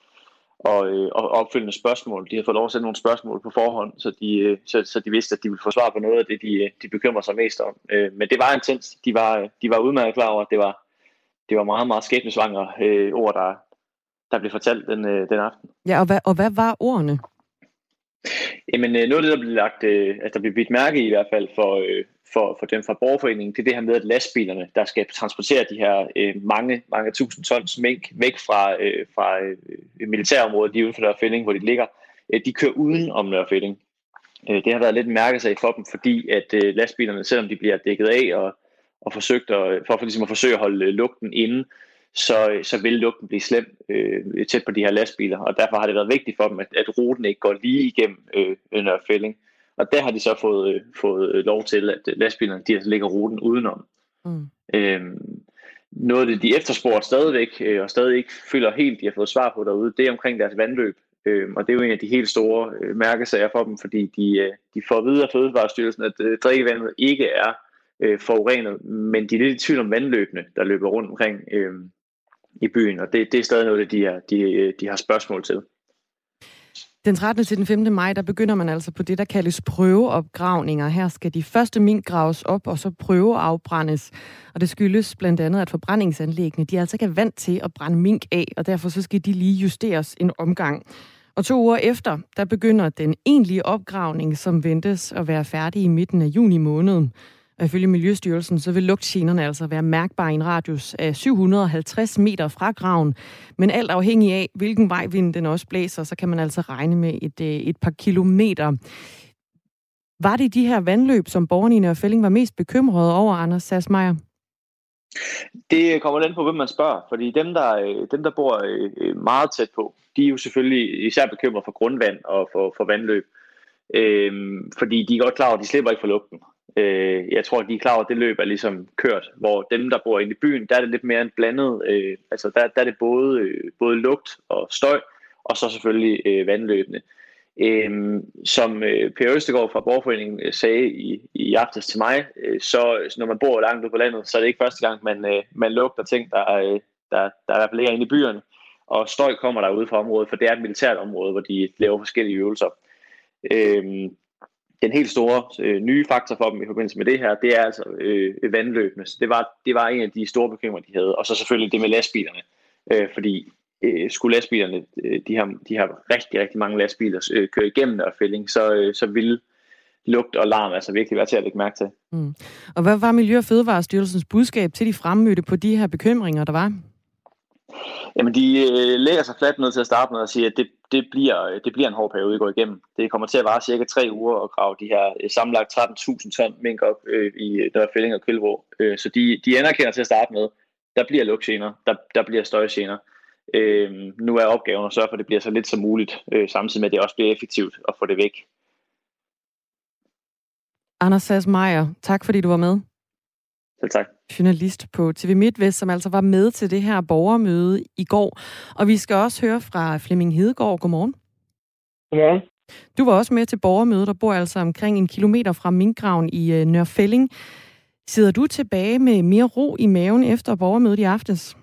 og, og opfølgende spørgsmål. De har fået lov at sætte nogle spørgsmål på forhånd, så de, så, så de vidste, at de ville få svar på noget af det, de, de bekymrer sig mest om. Men det var intenst. De var, de var udmærket klar over, at det var, det var meget, meget skæbnesvangre ord, der, der blev fortalt den, den aften. Ja, og hvad, og hvad var ordene? Jamen øh, noget af det, der bliver lagt, øh, altså der bliver bidt mærke i, i hvert fald for, øh, for, for dem fra borgerforeningen, det er det her med, at lastbilerne, der skal transportere de her øh, mange, mange tusind tons mink væk fra, øh, fra øh, militærområdet, lige uden for Nørrefælling, hvor de ligger, øh, de kører uden om Nørrefælling. Øh, det har været lidt en mærkesag for dem, fordi at øh, lastbilerne, selvom de bliver dækket af og, og forsøgt at, for, for ligesom at forsøge at holde øh, lugten inde, så, øh, så vil lugten blive slem øh, tæt på de her lastbiler, og derfor har det været vigtigt for dem, at, at ruten ikke går lige igennem øh, Nørrefælling. Og der har de så fået, øh, fået lov til, at lastbilerne de altså ligger ruten udenom. Mm. Øhm, noget af det, de efterspurgte stadigvæk, øh, og stadig ikke føler helt, de har fået svar på derude, det er omkring deres vandløb. Øh, og det er jo en af de helt store øh, mærkesager for dem, fordi de, øh, de får at vide af Fødevarestyrelsen, at øh, drikkevandet ikke er øh, forurenet, men de er lidt i tvivl om vandløbene, der løber rundt omkring. Øh, i byen, og det, det er stadig noget, de, er, de, de har spørgsmål til. Den 13. til den 5. maj, der begynder man altså på det, der kaldes prøveopgravninger. Her skal de første mink graves op, og så prøveafbrændes. Og det skyldes blandt andet, at forbrændingsanlæggene, de altså ikke er vant til at brænde mink af, og derfor så skal de lige justeres en omgang. Og to uger efter, der begynder den egentlige opgravning, som ventes at være færdig i midten af juni måned. Og ifølge Miljøstyrelsen, så vil lugtgenerne altså være mærkbare i en radius af 750 meter fra graven. Men alt afhængig af, hvilken vej vinden den også blæser, så kan man altså regne med et, øh, et par kilometer. Var det de her vandløb, som borgerne i Nørrefælling var mest bekymrede over, Anders Sassmeier? Det kommer lidt på, hvem man spørger, fordi dem, der, øh, dem, der bor øh, meget tæt på, de er jo selvfølgelig især bekymret for grundvand og for, for vandløb. Øhm, fordi de er godt klar over, at de slipper ikke for lugten. Øh, jeg tror, de er klar over, at det løb er ligesom kørt, hvor dem, der bor inde i byen, der er det lidt mere en blandet, øh, altså der, der er det både, øh, både lugt og støj, og så selvfølgelig øh, vandløbende. Øh, som øh, Per Østegård fra Borgerforeningen øh, sagde i, i aftes til mig, øh, så når man bor langt ude på landet, så er det ikke første gang, man, øh, man lugter ting, der, øh, der, der i hvert fald ligger inde i byerne. Og støj kommer der ude fra området, for det er et militært område, hvor de laver forskellige øvelser. Øh, den helt store øh, nye faktor for dem i forbindelse med det her, det er altså øh, øh, vandløbene. Så det var, det var en af de store bekymringer, de havde. Og så selvfølgelig det med lastbilerne. Øh, fordi øh, skulle lastbilerne, øh, de, har, de har rigtig, rigtig mange lastbiler, øh, køre igennem der fælling, så, øh, så ville lugt og larm altså virkelig være til at lægge mærke til. Mm. Og hvad var Miljø- og Fødevarestyrelsens budskab til de fremmødte på de her bekymringer, der var? Jamen, de øh, lægger sig fladt ned til at starte med og siger, at det, det, bliver, det bliver en hård periode, vi går igennem. Det kommer til at vare cirka tre uger at grave de her øh, sammenlagt 13.000 ton mink op øh, i Nørrefælling og Kølvrå. Øh, så de, de anerkender til at starte med, der bliver lugtgener, der, der bliver støjgener. Øh, nu er opgaven at sørge for, at det bliver så lidt som muligt, øh, samtidig med, at det også bliver effektivt at få det væk. Anders Sass Meier, tak fordi du var med. Selv tak. Journalist på TV MidtVest, som altså var med til det her borgermøde i går. Og vi skal også høre fra Flemming Hedegaard. Godmorgen. Godmorgen. Du var også med til borgermødet, der bor altså omkring en kilometer fra Minkgraven i øh, Nørfælling. Sidder du tilbage med mere ro i maven efter borgermødet i aftes?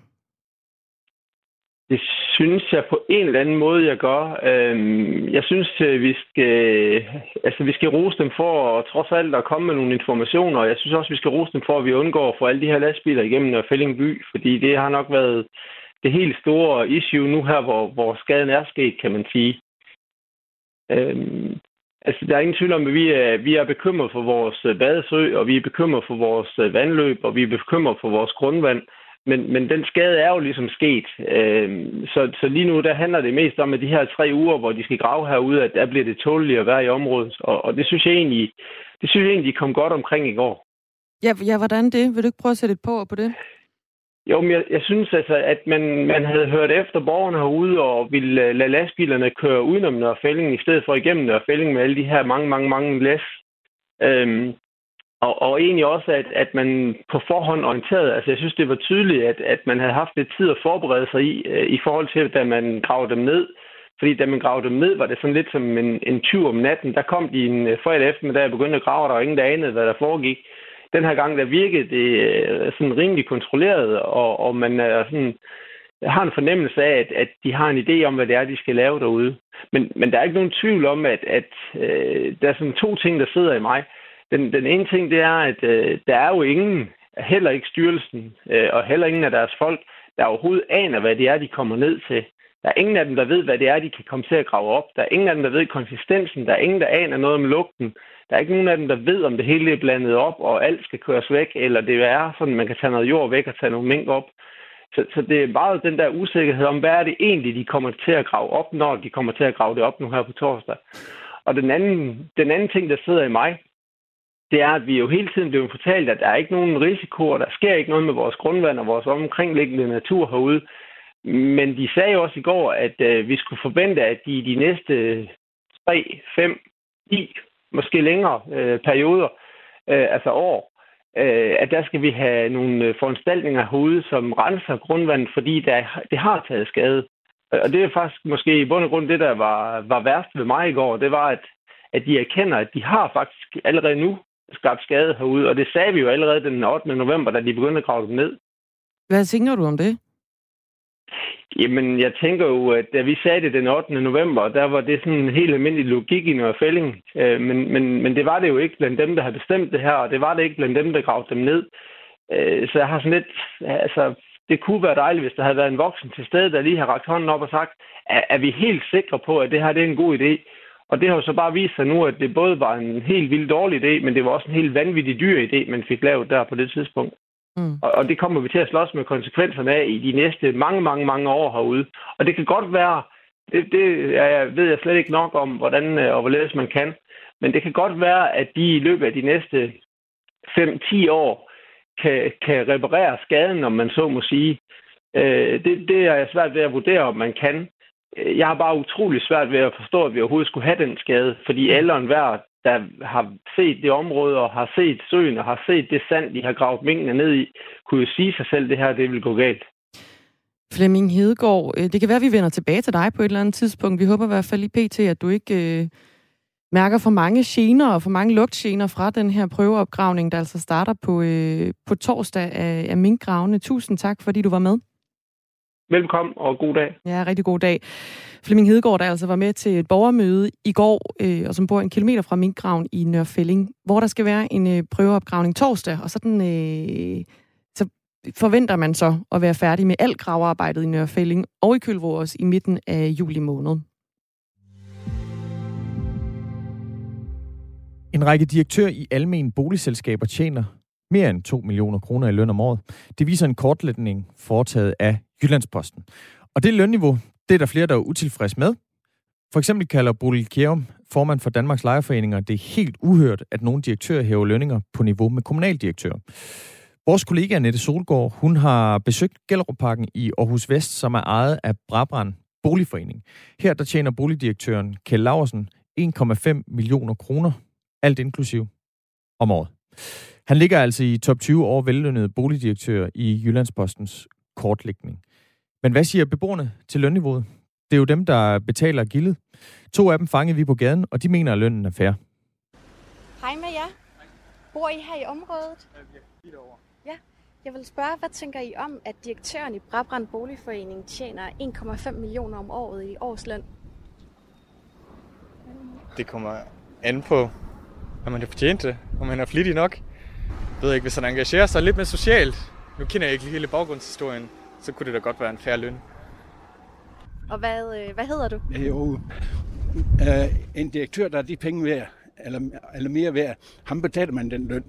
Det synes jeg på en eller anden måde, jeg gør. Øhm, jeg synes, øh, vi skal, øh, altså, vi skal rose dem for at trods alt at komme med nogle informationer. Jeg synes også, vi skal rose dem for, at vi undgår at få alle de her lastbiler igennem Fælling by, fordi det har nok været det helt store issue nu her, hvor, hvor skaden er sket, kan man sige. Øhm, altså, der er ingen tvivl om, at vi er, vi er bekymret for vores øh, badesø, og vi er bekymret for vores vandløb, og vi er bekymret for vores grundvand. Men, men den skade er jo ligesom sket. Øh, så, så lige nu der handler det mest om, at de her tre uger, hvor de skal grave herude, at der bliver det tåligt at være i området. Og, og det synes jeg egentlig, det synes jeg egentlig kom godt omkring i går. Ja, ja, hvordan det? Vil du ikke prøve at sætte et på på det? Jo, men jeg, jeg synes altså, at man, man havde hørt efter borgerne herude og ville lade lastbilerne køre udenom Nørrefælling, i stedet for igennem Nørrefælling med alle de her mange, mange, mange læs. Øhm, og, og egentlig også, at, at man på forhånd orienterede, altså jeg synes, det var tydeligt, at, at man havde haft lidt tid at forberede sig i, øh, i forhold til, da man gravede dem ned. Fordi da man gravede dem ned, var det sådan lidt som en, en tyv om natten. Der kom de en øh, fredag eftermiddag og begyndte at grave, der var ingen, der anede, hvad der foregik. Den her gang, der virkede det øh, sådan rimelig kontrolleret, og, og man er sådan, har en fornemmelse af, at, at de har en idé om, hvad det er, de skal lave derude. Men, men der er ikke nogen tvivl om, at, at øh, der er sådan to ting, der sidder i mig. Den, den ene ting, det er, at øh, der er jo ingen, heller ikke styrelsen, øh, og heller ingen af deres folk, der overhovedet aner, hvad det er, de kommer ned til. Der er ingen af dem, der ved, hvad det er, de kan komme til at grave op. Der er ingen af dem, der ved konsistensen. Der er ingen, der aner noget om lugten. Der er ikke nogen af dem, der ved, om det hele er blandet op, og alt skal køres væk, eller det er sådan, at man kan tage noget jord væk og tage nogle mink op. Så, så det er meget den der usikkerhed om, hvad er det egentlig, de kommer til at grave op, når de kommer til at grave det op nu her på torsdag. Og den anden, den anden ting, der sidder i mig, det er, at vi jo hele tiden bliver fortalt, at der er ikke nogen risiko, og der sker ikke noget med vores grundvand og vores omkringliggende natur herude. Men de sagde jo også i går, at øh, vi skulle forvente, at de i de næste 3, 5, 10, måske længere øh, perioder, øh, altså år, øh, at der skal vi have nogle øh, foranstaltninger herude, som renser grundvandet, fordi der, det har taget skade. Og det er faktisk måske i bund og grund det, der var, var værst ved mig i går. Det var, at, at de erkender, at de har faktisk allerede nu skabt skade herude, og det sagde vi jo allerede den 8. november, da de begyndte at grave dem ned. Hvad tænker du om det? Jamen, jeg tænker jo, at da vi sagde det den 8. november, der var det sådan en helt almindelig logik i noget fælling. Øh, men, men, men det var det jo ikke blandt dem, der havde bestemt det her, og det var det ikke blandt dem, der gravede dem ned. Øh, så jeg har sådan lidt, altså, det kunne være dejligt, hvis der havde været en voksen til stede, der lige har rakt hånden op og sagt, er, er vi helt sikre på, at det her det er en god idé? Og det har jo så bare vist sig nu, at det både var en helt vildt dårlig idé, men det var også en helt vanvittig dyr idé, man fik lavet der på det tidspunkt. Mm. Og, og det kommer vi til at slås med konsekvenserne af i de næste mange, mange, mange år herude. Og det kan godt være, det, det jeg ved jeg slet ikke nok om, hvordan øh, og hvorledes man kan, men det kan godt være, at de i løbet af de næste 5-10 år kan, kan reparere skaden, om man så må sige. Øh, det, det er jeg svært ved at vurdere, om man kan. Øh, jeg har bare utrolig svært ved at forstå, at vi overhovedet skulle have den skade, fordi mm. alle og enhver, der har set det område og har set søen og har set det sand, de har gravet minkene ned i, kunne jo sige sig selv, at det her det vil gå galt. Flemming Hedegaard, øh, det kan være, at vi vender tilbage til dig på et eller andet tidspunkt. Vi håber i hvert fald i PT, at du ikke øh, mærker for mange gener og for mange lugtgener fra den her prøveopgravning, der altså starter på, øh, på torsdag af, af minkgravene. Tusind tak, fordi du var med. Velkommen og god dag. Ja, rigtig god dag. Flemming Hedegaard, der altså var med til et borgermøde i går, øh, og som bor en kilometer fra minkgraven i Nørfælling, hvor der skal være en øh, prøveopgravning torsdag, og sådan, øh, så forventer man så at være færdig med alt gravearbejdet i Nørfælling og i Kølvårs i midten af juli måned. En række direktører i almen boligselskaber tjener mere end 2 millioner kroner i løn om året. Det viser en kortlægning foretaget af Jyllandsposten. Og det lønniveau, det er der flere, der er utilfredse med. For eksempel kalder Bodil Kjærum, formand for Danmarks Lejerforeninger, det er helt uhørt, at nogle direktører hæver lønninger på niveau med kommunaldirektører. Vores kollega Annette Solgaard, hun har besøgt Gellerup-parken i Aarhus Vest, som er ejet af Brabrand Boligforening. Her der tjener boligdirektøren Kjell Laversen 1,5 millioner kroner, alt inklusiv, om året. Han ligger altså i top 20 over vellønnede boligdirektører i Jyllandspostens kortlægning. Men hvad siger beboerne til lønniveauet? Det er jo dem, der betaler gildet. To af dem fangede vi på gaden, og de mener, at lønnen er fair. Hej med jer. Bor I her i området? Ja, Ja. Jeg vil spørge, hvad tænker I om, at direktøren i Brabrand Boligforening tjener 1,5 millioner om året i årsløn? Det kommer an på, om man har fortjent det, om man er flittig nok. Jeg ved ikke, hvis han engagerer sig lidt mere socialt. Nu kender jeg ikke hele baggrundshistorien, så kunne det da godt være en færre løn. Og hvad, øh, hvad hedder du? Jo, øh, en direktør, der er de penge værd, eller, eller mere værd, ham betaler man den løn.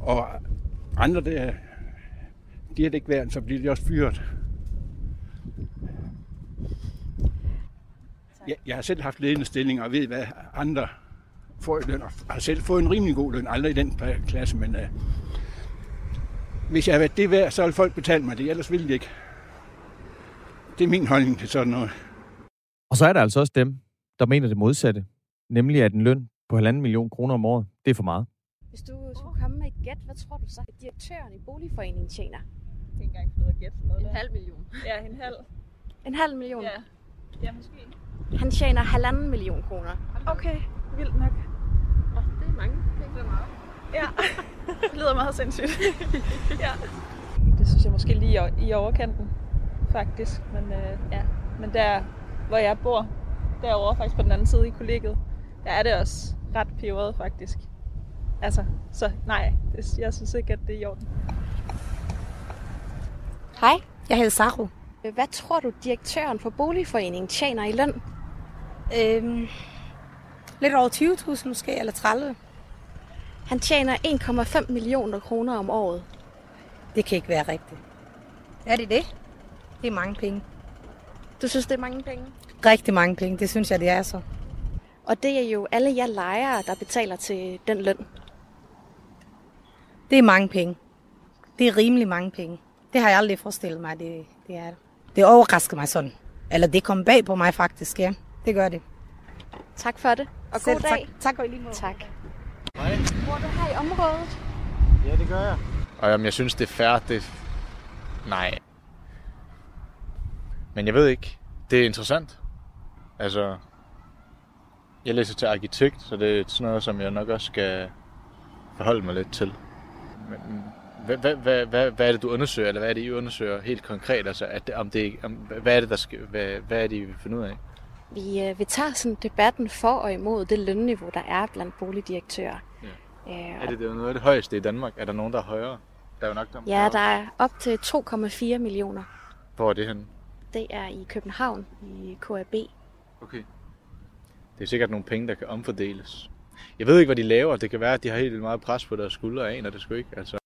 Og andre, der, de er det ikke værd, så bliver de også fyret. Jeg, jeg har selv haft ledende stillinger og ved, hvad andre får i løn. Og har selv fået en rimelig god løn, aldrig i den klasse, men uh, hvis jeg har været det værd, så vil folk betale mig det, ellers vil de ikke. Det er min holdning til sådan noget. Og så er der altså også dem, der mener det modsatte. Nemlig at en løn på halvanden million kroner om året, det er for meget. Hvis du skulle komme med et gæt, hvad tror du så, at direktøren i boligforeningen tjener? Det er ikke engang for noget at gætte noget En der. halv million. Ja, en halv. En halv million? Ja. Ja, måske. Han tjener halvanden million kroner. Okay, vildt nok. Oh, det er mange penge. Det er meget. Ja, det lyder meget sindssygt. ja. Det synes jeg måske lige i overkanten, faktisk. Men, øh, ja. Men der, hvor jeg bor, derovre faktisk på den anden side i kollegiet, der er det også ret peberet, faktisk. Altså, så nej, det, jeg synes ikke, at det er i orden. Hej. Jeg hedder Saru. Hvad tror du, direktøren for boligforeningen tjener i løn? Øhm, lidt over 20.000 måske, eller 30. Han tjener 1,5 millioner kroner om året. Det kan ikke være rigtigt. Er det det? Det er mange penge. Du synes, det er mange penge? Rigtig mange penge, det synes jeg, det er så. Og det er jo alle jer lejere, der betaler til den løn. Det er mange penge. Det er rimelig mange penge. Det har jeg aldrig forestillet mig, det, det er det. Det overrasker mig sådan. Eller det kom bag på mig faktisk, ja. Det gør det. Tak for det, og Selv god dag. Tak, tak og i lige måde. Tak. Hej. Bor du her i området? Ja, det gør jeg. Og jamen, jeg synes, det er fair, det... Nej. Men jeg ved ikke. Det er interessant. Altså, jeg læser til arkitekt, så det er sådan noget, som jeg nok også skal forholde mig lidt til. Men hvad, hvad, hvad, hvad, hvad er det, du undersøger, eller hvad er det, I undersøger helt konkret? Altså, at, om det, om, hvad er det, der skal, hvad, hvad er det, I vil finde ud af? Vi, øh, vi tager sådan debatten for og imod det lønniveau, der er blandt boligdirektører. Ja. Øh, Er det, det er noget af det højeste i Danmark? Er der nogen, der er højere? Der er jo nok der. ja, der er op til 2,4 millioner. Hvor er det henne? Det er i København, i KAB. Okay. Det er sikkert nogle penge, der kan omfordeles. Jeg ved ikke, hvad de laver. Det kan være, at de har helt vildt meget pres på deres skuldre. Jeg aner det sgu ikke. Altså.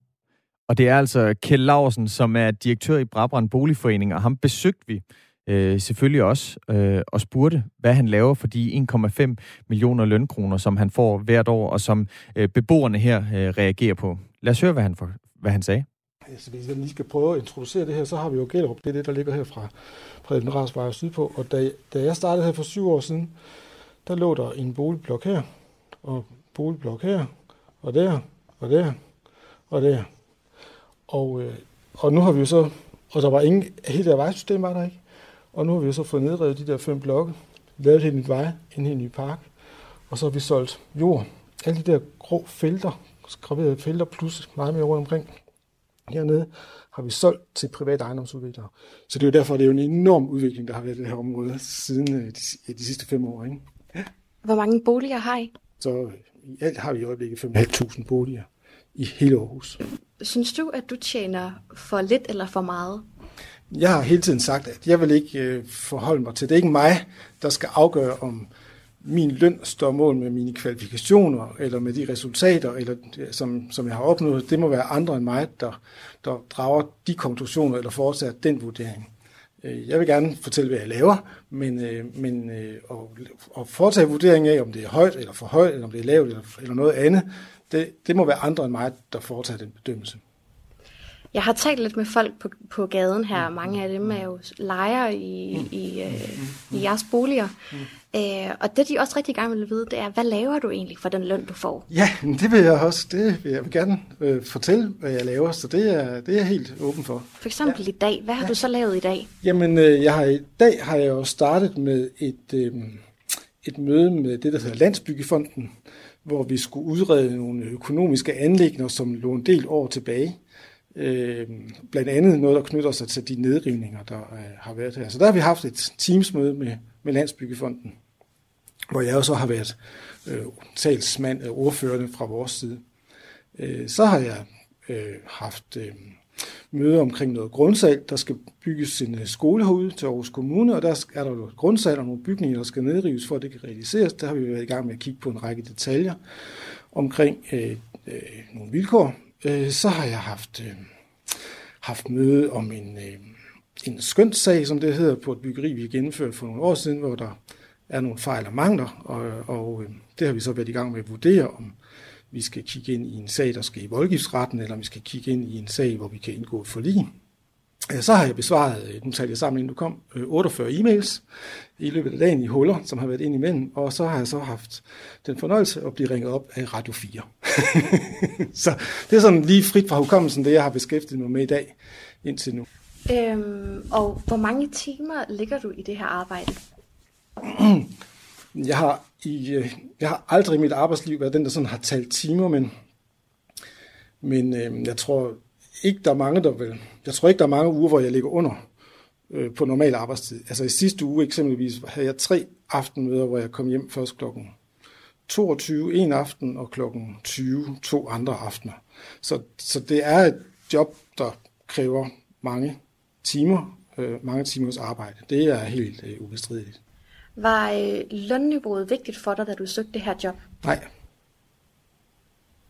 Og det er altså Kjell Laursen, som er direktør i Brabrand Boligforening, og ham besøgte vi øh, selvfølgelig også øh, og spurgte, hvad han laver for de 1,5 millioner lønkroner, som han får hvert år, og som øh, beboerne her øh, reagerer på. Lad os høre, hvad han, for, hvad han sagde. Altså, hvis jeg lige skal prøve at introducere det her, så har vi jo Gellerup, det er det, der ligger her fra Preben Rasvej og sydpå. Og da, da jeg startede her for syv år siden, der lå der en boligblok her, og boligblok her, og der, og der, og der. Og, øh, og nu har vi jo så, og der var ingen, hele det her vejsystem var der ikke, og nu har vi jo så fået nedrevet de der fem blokke, lavet et helt nyt vej, en helt ny park, og så har vi solgt jord. Alle de der grå felter, graverede felter, plus meget mere rundt omkring hernede, har vi solgt til private ejendomsudviklere. Så det er jo derfor, det er jo en enorm udvikling, der har været i det her område siden øh, de, de sidste fem år. Ikke? Hvor mange boliger har I? Så i alt har vi i øjeblikket 5.500 boliger i hele Aarhus. Synes du, at du tjener for lidt eller for meget? Jeg har hele tiden sagt, at jeg vil ikke øh, forholde mig til, det er ikke mig, der skal afgøre, om min løn står mål med mine kvalifikationer, eller med de resultater, eller øh, som, som jeg har opnået. Det må være andre end mig, der, der drager de konklusioner, eller foretager den vurdering. Øh, jeg vil gerne fortælle, hvad jeg laver, men, øh, men at, at foretage vurdering af, om det er højt eller for højt, eller om det er lavt eller, eller noget andet, det, det må være andre end mig, der foretager den bedømmelse. Jeg har talt lidt med folk på, på gaden her. Mange af dem er jo lejere i, mm. i, øh, i jeres boliger. Mm. Øh, og det, de også rigtig gerne vil vide, det er, hvad laver du egentlig for den løn, du får? Ja, det vil jeg også. Det vil jeg gerne øh, fortælle, hvad jeg laver, så det er, det er jeg helt åben for. For eksempel ja. i dag. Hvad har ja. du så lavet i dag? Jamen, øh, jeg har, i dag har jeg jo startet med et, øh, et møde med det, der hedder Landsbyggefonden, hvor vi skulle udrede nogle økonomiske anlægner, som lå en del år tilbage. Øh, blandt andet noget, der knytter sig til de nedrivninger, der øh, har været her. Så der har vi haft et teamsmøde med, med Landsbyggefonden, hvor jeg også har været øh, talsmand af ordførende fra vores side. Øh, så har jeg øh, haft øh, møde omkring noget grundsal. Der skal bygges en øh, skole herude til Aarhus Kommune, og der er der jo et grundsal og nogle bygninger, der skal nedrives, for at det kan realiseres. Der har vi været i gang med at kigge på en række detaljer omkring øh, øh, nogle vilkår. Øh, så har jeg haft, øh, haft møde om en, øh, en skønssag, som det hedder, på et byggeri, vi gennemførte for nogle år siden, hvor der er nogle fejl og mangler, og, og øh, det har vi så været i gang med at vurdere, om vi skal kigge ind i en sag, der skal i voldgiftsretten, eller om vi skal kigge ind i en sag, hvor vi kan indgå et forlig. Øh, så har jeg besvaret, øh, nu talte jeg sammen, inden du kom, øh, 48 e-mails i løbet af dagen i huller, som har været ind imellem, og så har jeg så haft den fornøjelse at blive ringet op af Radio 4. så det er sådan lige frit fra hukommelsen, det jeg har beskæftiget mig med i dag indtil nu. Øhm, og hvor mange timer ligger du i det her arbejde? jeg har, i, øh, jeg har aldrig i mit arbejdsliv været den, der sådan har talt timer, men, men øh, jeg tror ikke, der er mange, der vil. Jeg tror ikke, der er mange uger, hvor jeg ligger under øh, på normal arbejdstid. Altså i sidste uge eksempelvis havde jeg tre aftenmøder, hvor jeg kom hjem først klokken 22 en aften og klokken 20 to andre aftener. Så, så det er et job, der kræver mange timer, øh, mange timers arbejde. Det er helt øh, ubestrideligt. Var øh, lønniveauet vigtigt for dig, da du søgte det her job? Nej.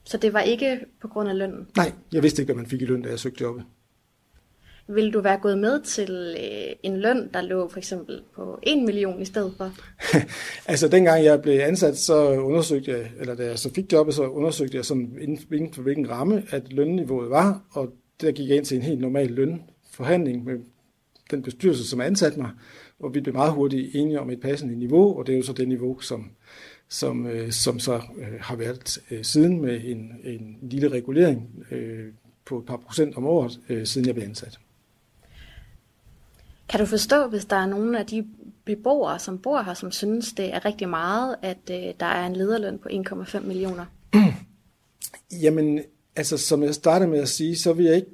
Så det var ikke på grund af lønnen? Nej, jeg vidste ikke, hvad man fik i løn, da jeg søgte jobbet. Vil du være gået med til øh, en løn, der lå for eksempel på 1 million i stedet for? altså dengang jeg blev ansat, så undersøgte jeg, eller da jeg så fik jobbet, så undersøgte jeg sådan inden for hvilken ramme, at lønniveauet var, og der gik jeg ind til en helt normal lønforhandling med den bestyrelse, som ansatte mig, og vi blev meget hurtigt enige om et passende niveau, og det er jo så det niveau, som, som, øh, som så øh, har været øh, siden med en, en lille regulering øh, på et par procent om året, øh, siden jeg blev ansat. Kan du forstå, hvis der er nogle af de beboere, som bor her, som synes, det er rigtig meget, at øh, der er en lederløn på 1,5 millioner? Jamen, altså som jeg startede med at sige, så vil jeg ikke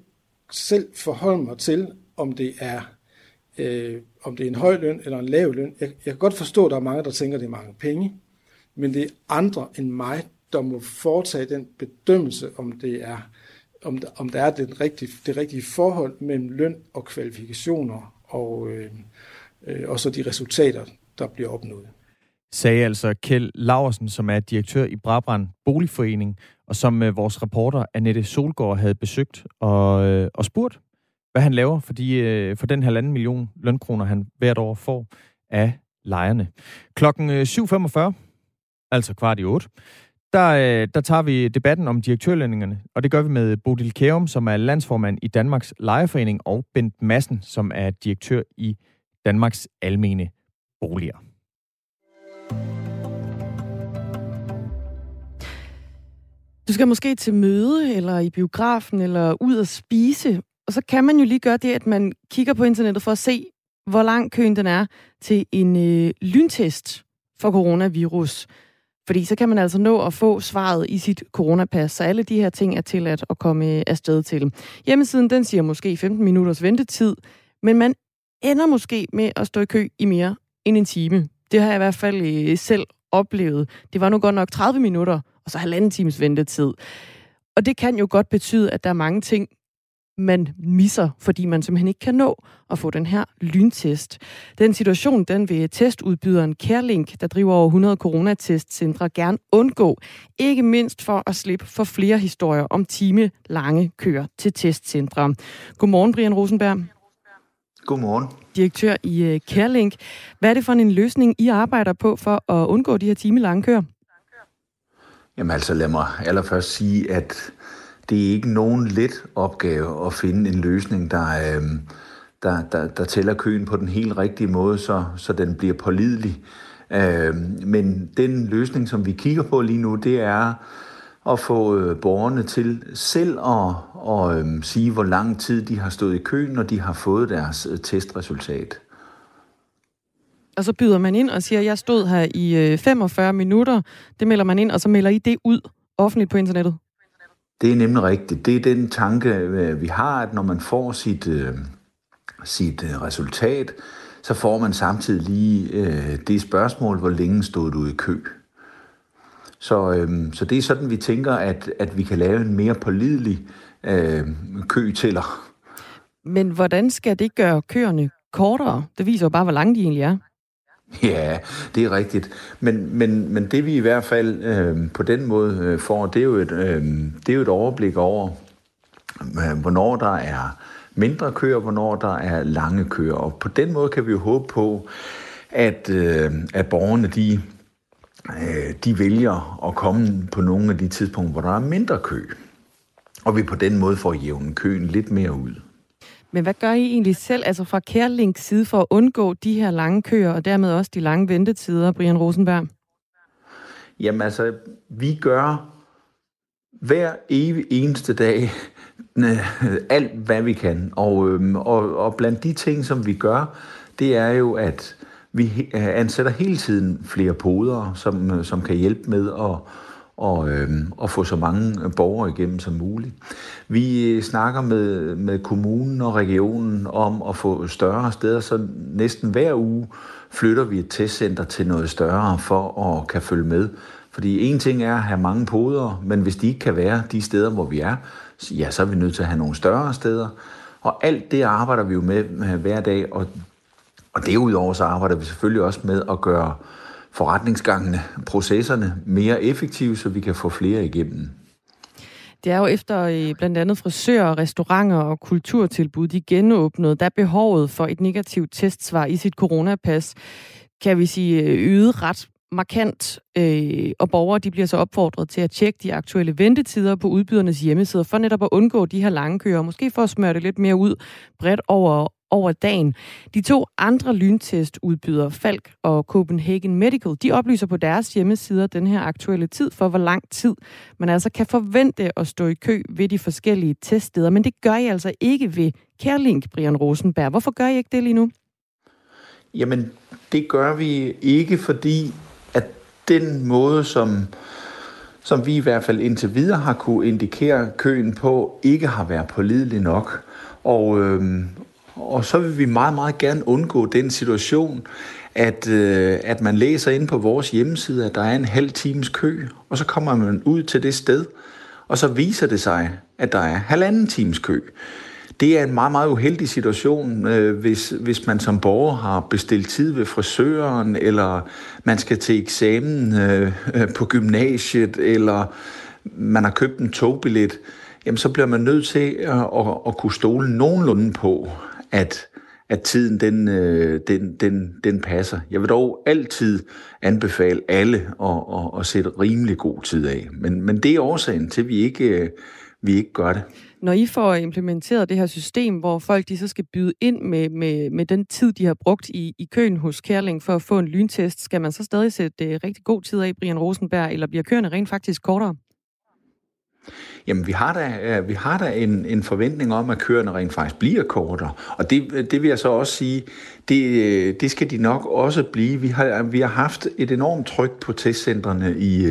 selv forholde mig til, om det er øh, om det er en høj løn eller en lav løn. Jeg, jeg kan godt forstå, at der er mange, der tænker, at det er mange penge, men det er andre end mig, der må foretage den bedømmelse, om det er om der, om der er det rigtige, det rigtige forhold mellem løn og kvalifikationer og, øh, øh, og så de resultater, der bliver opnået. Sagde altså Kjeld Laversen, som er direktør i Brabrand Boligforening, og som øh, vores reporter Annette Solgaard havde besøgt og, øh, og spurgt, hvad han laver for, de, øh, for den halvanden million lønkroner, han hvert år får af lejerne. Klokken øh, 7.45, altså kvart i 8, der, øh, der tager vi debatten om direktørlønningerne, og det gør vi med Bodil Kærum, som er landsformand i Danmarks Lejeforening, og Bent Madsen, som er direktør i Danmarks Almene Boliger. Du skal måske til møde, eller i biografen, eller ud at spise, og så kan man jo lige gøre det, at man kigger på internettet for at se, hvor lang køen den er til en øh, lyntest for coronavirus. Fordi så kan man altså nå at få svaret i sit coronapas, så alle de her ting er tilladt at komme øh, afsted til. Hjemmesiden den siger måske 15 minutters ventetid, men man ender måske med at stå i kø i mere end en time. Det har jeg i hvert fald øh, selv oplevet. Det var nu godt nok 30 minutter, og så halvanden times ventetid. Og det kan jo godt betyde, at der er mange ting, man misser, fordi man simpelthen ikke kan nå at få den her lyntest. Den situation, den vil testudbyderen Carelink, der driver over 100 coronatestcentre, gerne undgå. Ikke mindst for at slippe for flere historier om time lange køer til testcentre. Godmorgen, Brian Rosenberg. Godmorgen. Direktør i Carelink. Hvad er det for en løsning, I arbejder på for at undgå de her time lange køer? Jamen altså, lad mig allerførst sige, at det er ikke nogen let opgave at finde en løsning, der, øh, der, der, der tæller køen på den helt rigtige måde, så, så den bliver pålidelig. Øh, men den løsning, som vi kigger på lige nu, det er at få øh, borgerne til selv at, at øh, sige, hvor lang tid de har stået i køen, når de har fået deres øh, testresultat. Og så byder man ind og siger, at jeg stod her i øh, 45 minutter. Det melder man ind, og så melder I det ud offentligt på internettet? Det er nemlig rigtigt. Det er den tanke, øh, vi har, at når man får sit, øh, sit øh, resultat, så får man samtidig lige det spørgsmål, hvor længe stod du i kø. Så, så det er sådan, vi tænker, at, at vi kan lave en mere pålidelig øh, køtæller. Men hvordan skal det gøre køerne kortere? Det viser jo bare, hvor lange de egentlig er. Ja, det er rigtigt. Men, men, men det vi i hvert fald øh, på den måde øh, får, det er, jo et, øh, det er jo et overblik over, øh, hvornår der er mindre køer, hvornår der er lange køer. Og på den måde kan vi jo håbe på, at, øh, at borgerne de, øh, de vælger at komme på nogle af de tidspunkter, hvor der er mindre kø. Og vi på den måde får jævnet køen lidt mere ud. Men hvad gør I egentlig selv, altså fra Kærlinks side, for at undgå de her lange køer, og dermed også de lange ventetider, Brian Rosenberg? Jamen altså, vi gør hver evig eneste dag øh, alt, hvad vi kan. Og, øhm, og, og blandt de ting, som vi gør, det er jo, at vi øh, ansætter hele tiden flere poder, som, øh, som kan hjælpe med at og, øh, og få så mange øh, borgere igennem som muligt. Vi øh, snakker med, med kommunen og regionen om at få større steder, så næsten hver uge flytter vi et testcenter til noget større for at kan følge med. Fordi en ting er at have mange poder, men hvis de ikke kan være de steder, hvor vi er, ja, så er vi nødt til at have nogle større steder. Og alt det arbejder vi jo med hver dag, og, og derudover så arbejder vi selvfølgelig også med at gøre forretningsgangene, processerne mere effektive, så vi kan få flere igennem. Det er jo efter øh, blandt andet frisører, restauranter og kulturtilbud, de genåbnede, der behovet for et negativt testsvar i sit coronapas, kan vi sige, øh, øget ret markant, øh, og borgere de bliver så opfordret til at tjekke de aktuelle ventetider på udbydernes hjemmesider, for netop at undgå de her lange køer, og måske for at smøre det lidt mere ud bredt over over dagen. De to andre lyntestudbydere, Falk og Copenhagen Medical, de oplyser på deres hjemmesider den her aktuelle tid for, hvor lang tid man altså kan forvente at stå i kø ved de forskellige teststeder. Men det gør I altså ikke ved Kærlink, Brian Rosenberg. Hvorfor gør I ikke det lige nu? Jamen, det gør vi ikke, fordi at den måde, som som vi i hvert fald indtil videre har kunne indikere køen på, ikke har været pålidelig nok. Og, øh, og så vil vi meget, meget gerne undgå den situation, at, øh, at man læser ind på vores hjemmeside, at der er en halv times kø, og så kommer man ud til det sted, og så viser det sig, at der er halvanden times kø. Det er en meget, meget uheldig situation, øh, hvis, hvis man som borger har bestilt tid ved frisøren, eller man skal til eksamen øh, på gymnasiet, eller man har købt en togbillet, jamen så bliver man nødt til at, at, at kunne stole nogenlunde på, at, at tiden den, øh, den, den, den passer. Jeg vil dog altid anbefale alle at, at, at sætte rimelig god tid af. Men, men det er årsagen til, at vi ikke, øh, vi ikke gør det. Når I får implementeret det her system, hvor folk de så skal byde ind med, med, med den tid, de har brugt i, i køen hos Kærling for at få en lyntest, skal man så stadig sætte øh, rigtig god tid af, Brian Rosenberg, eller bliver køerne rent faktisk kortere? Jamen, vi har da, vi har da en, en forventning om, at køerne rent faktisk bliver kortere. Og det, det vil jeg så også sige, det, det skal de nok også blive. Vi har, vi har haft et enormt tryk på testcentrene i,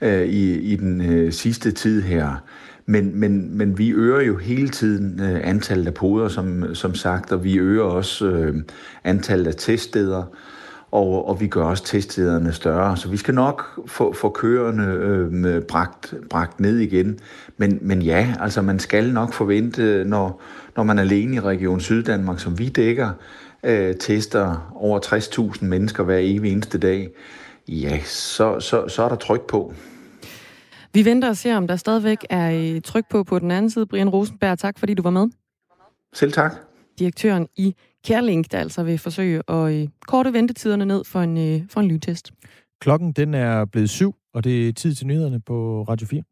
øh, i, i den øh, sidste tid her. Men, men, men vi øger jo hele tiden øh, antallet af poder, som, som sagt, og vi øger også antallet af teststeder og, og vi gør også testtiderne større. Så vi skal nok få, få køerne øh, bragt, bragt ned igen. Men, men ja, altså man skal nok forvente, når, når man er alene i Region Syddanmark, som vi dækker, øh, tester over 60.000 mennesker hver evig eneste dag, ja, så, så, så er der tryk på. Vi venter og ser, om der stadigvæk er øh, tryk på på den anden side. Brian Rosenberg, tak fordi du var med. Selv tak. Direktøren i Kærlink, der altså vil forsøge at øh, korte ventetiderne ned for en, øh, for en lydtest. Klokken den er blevet syv, og det er tid til nyhederne på Radio 4.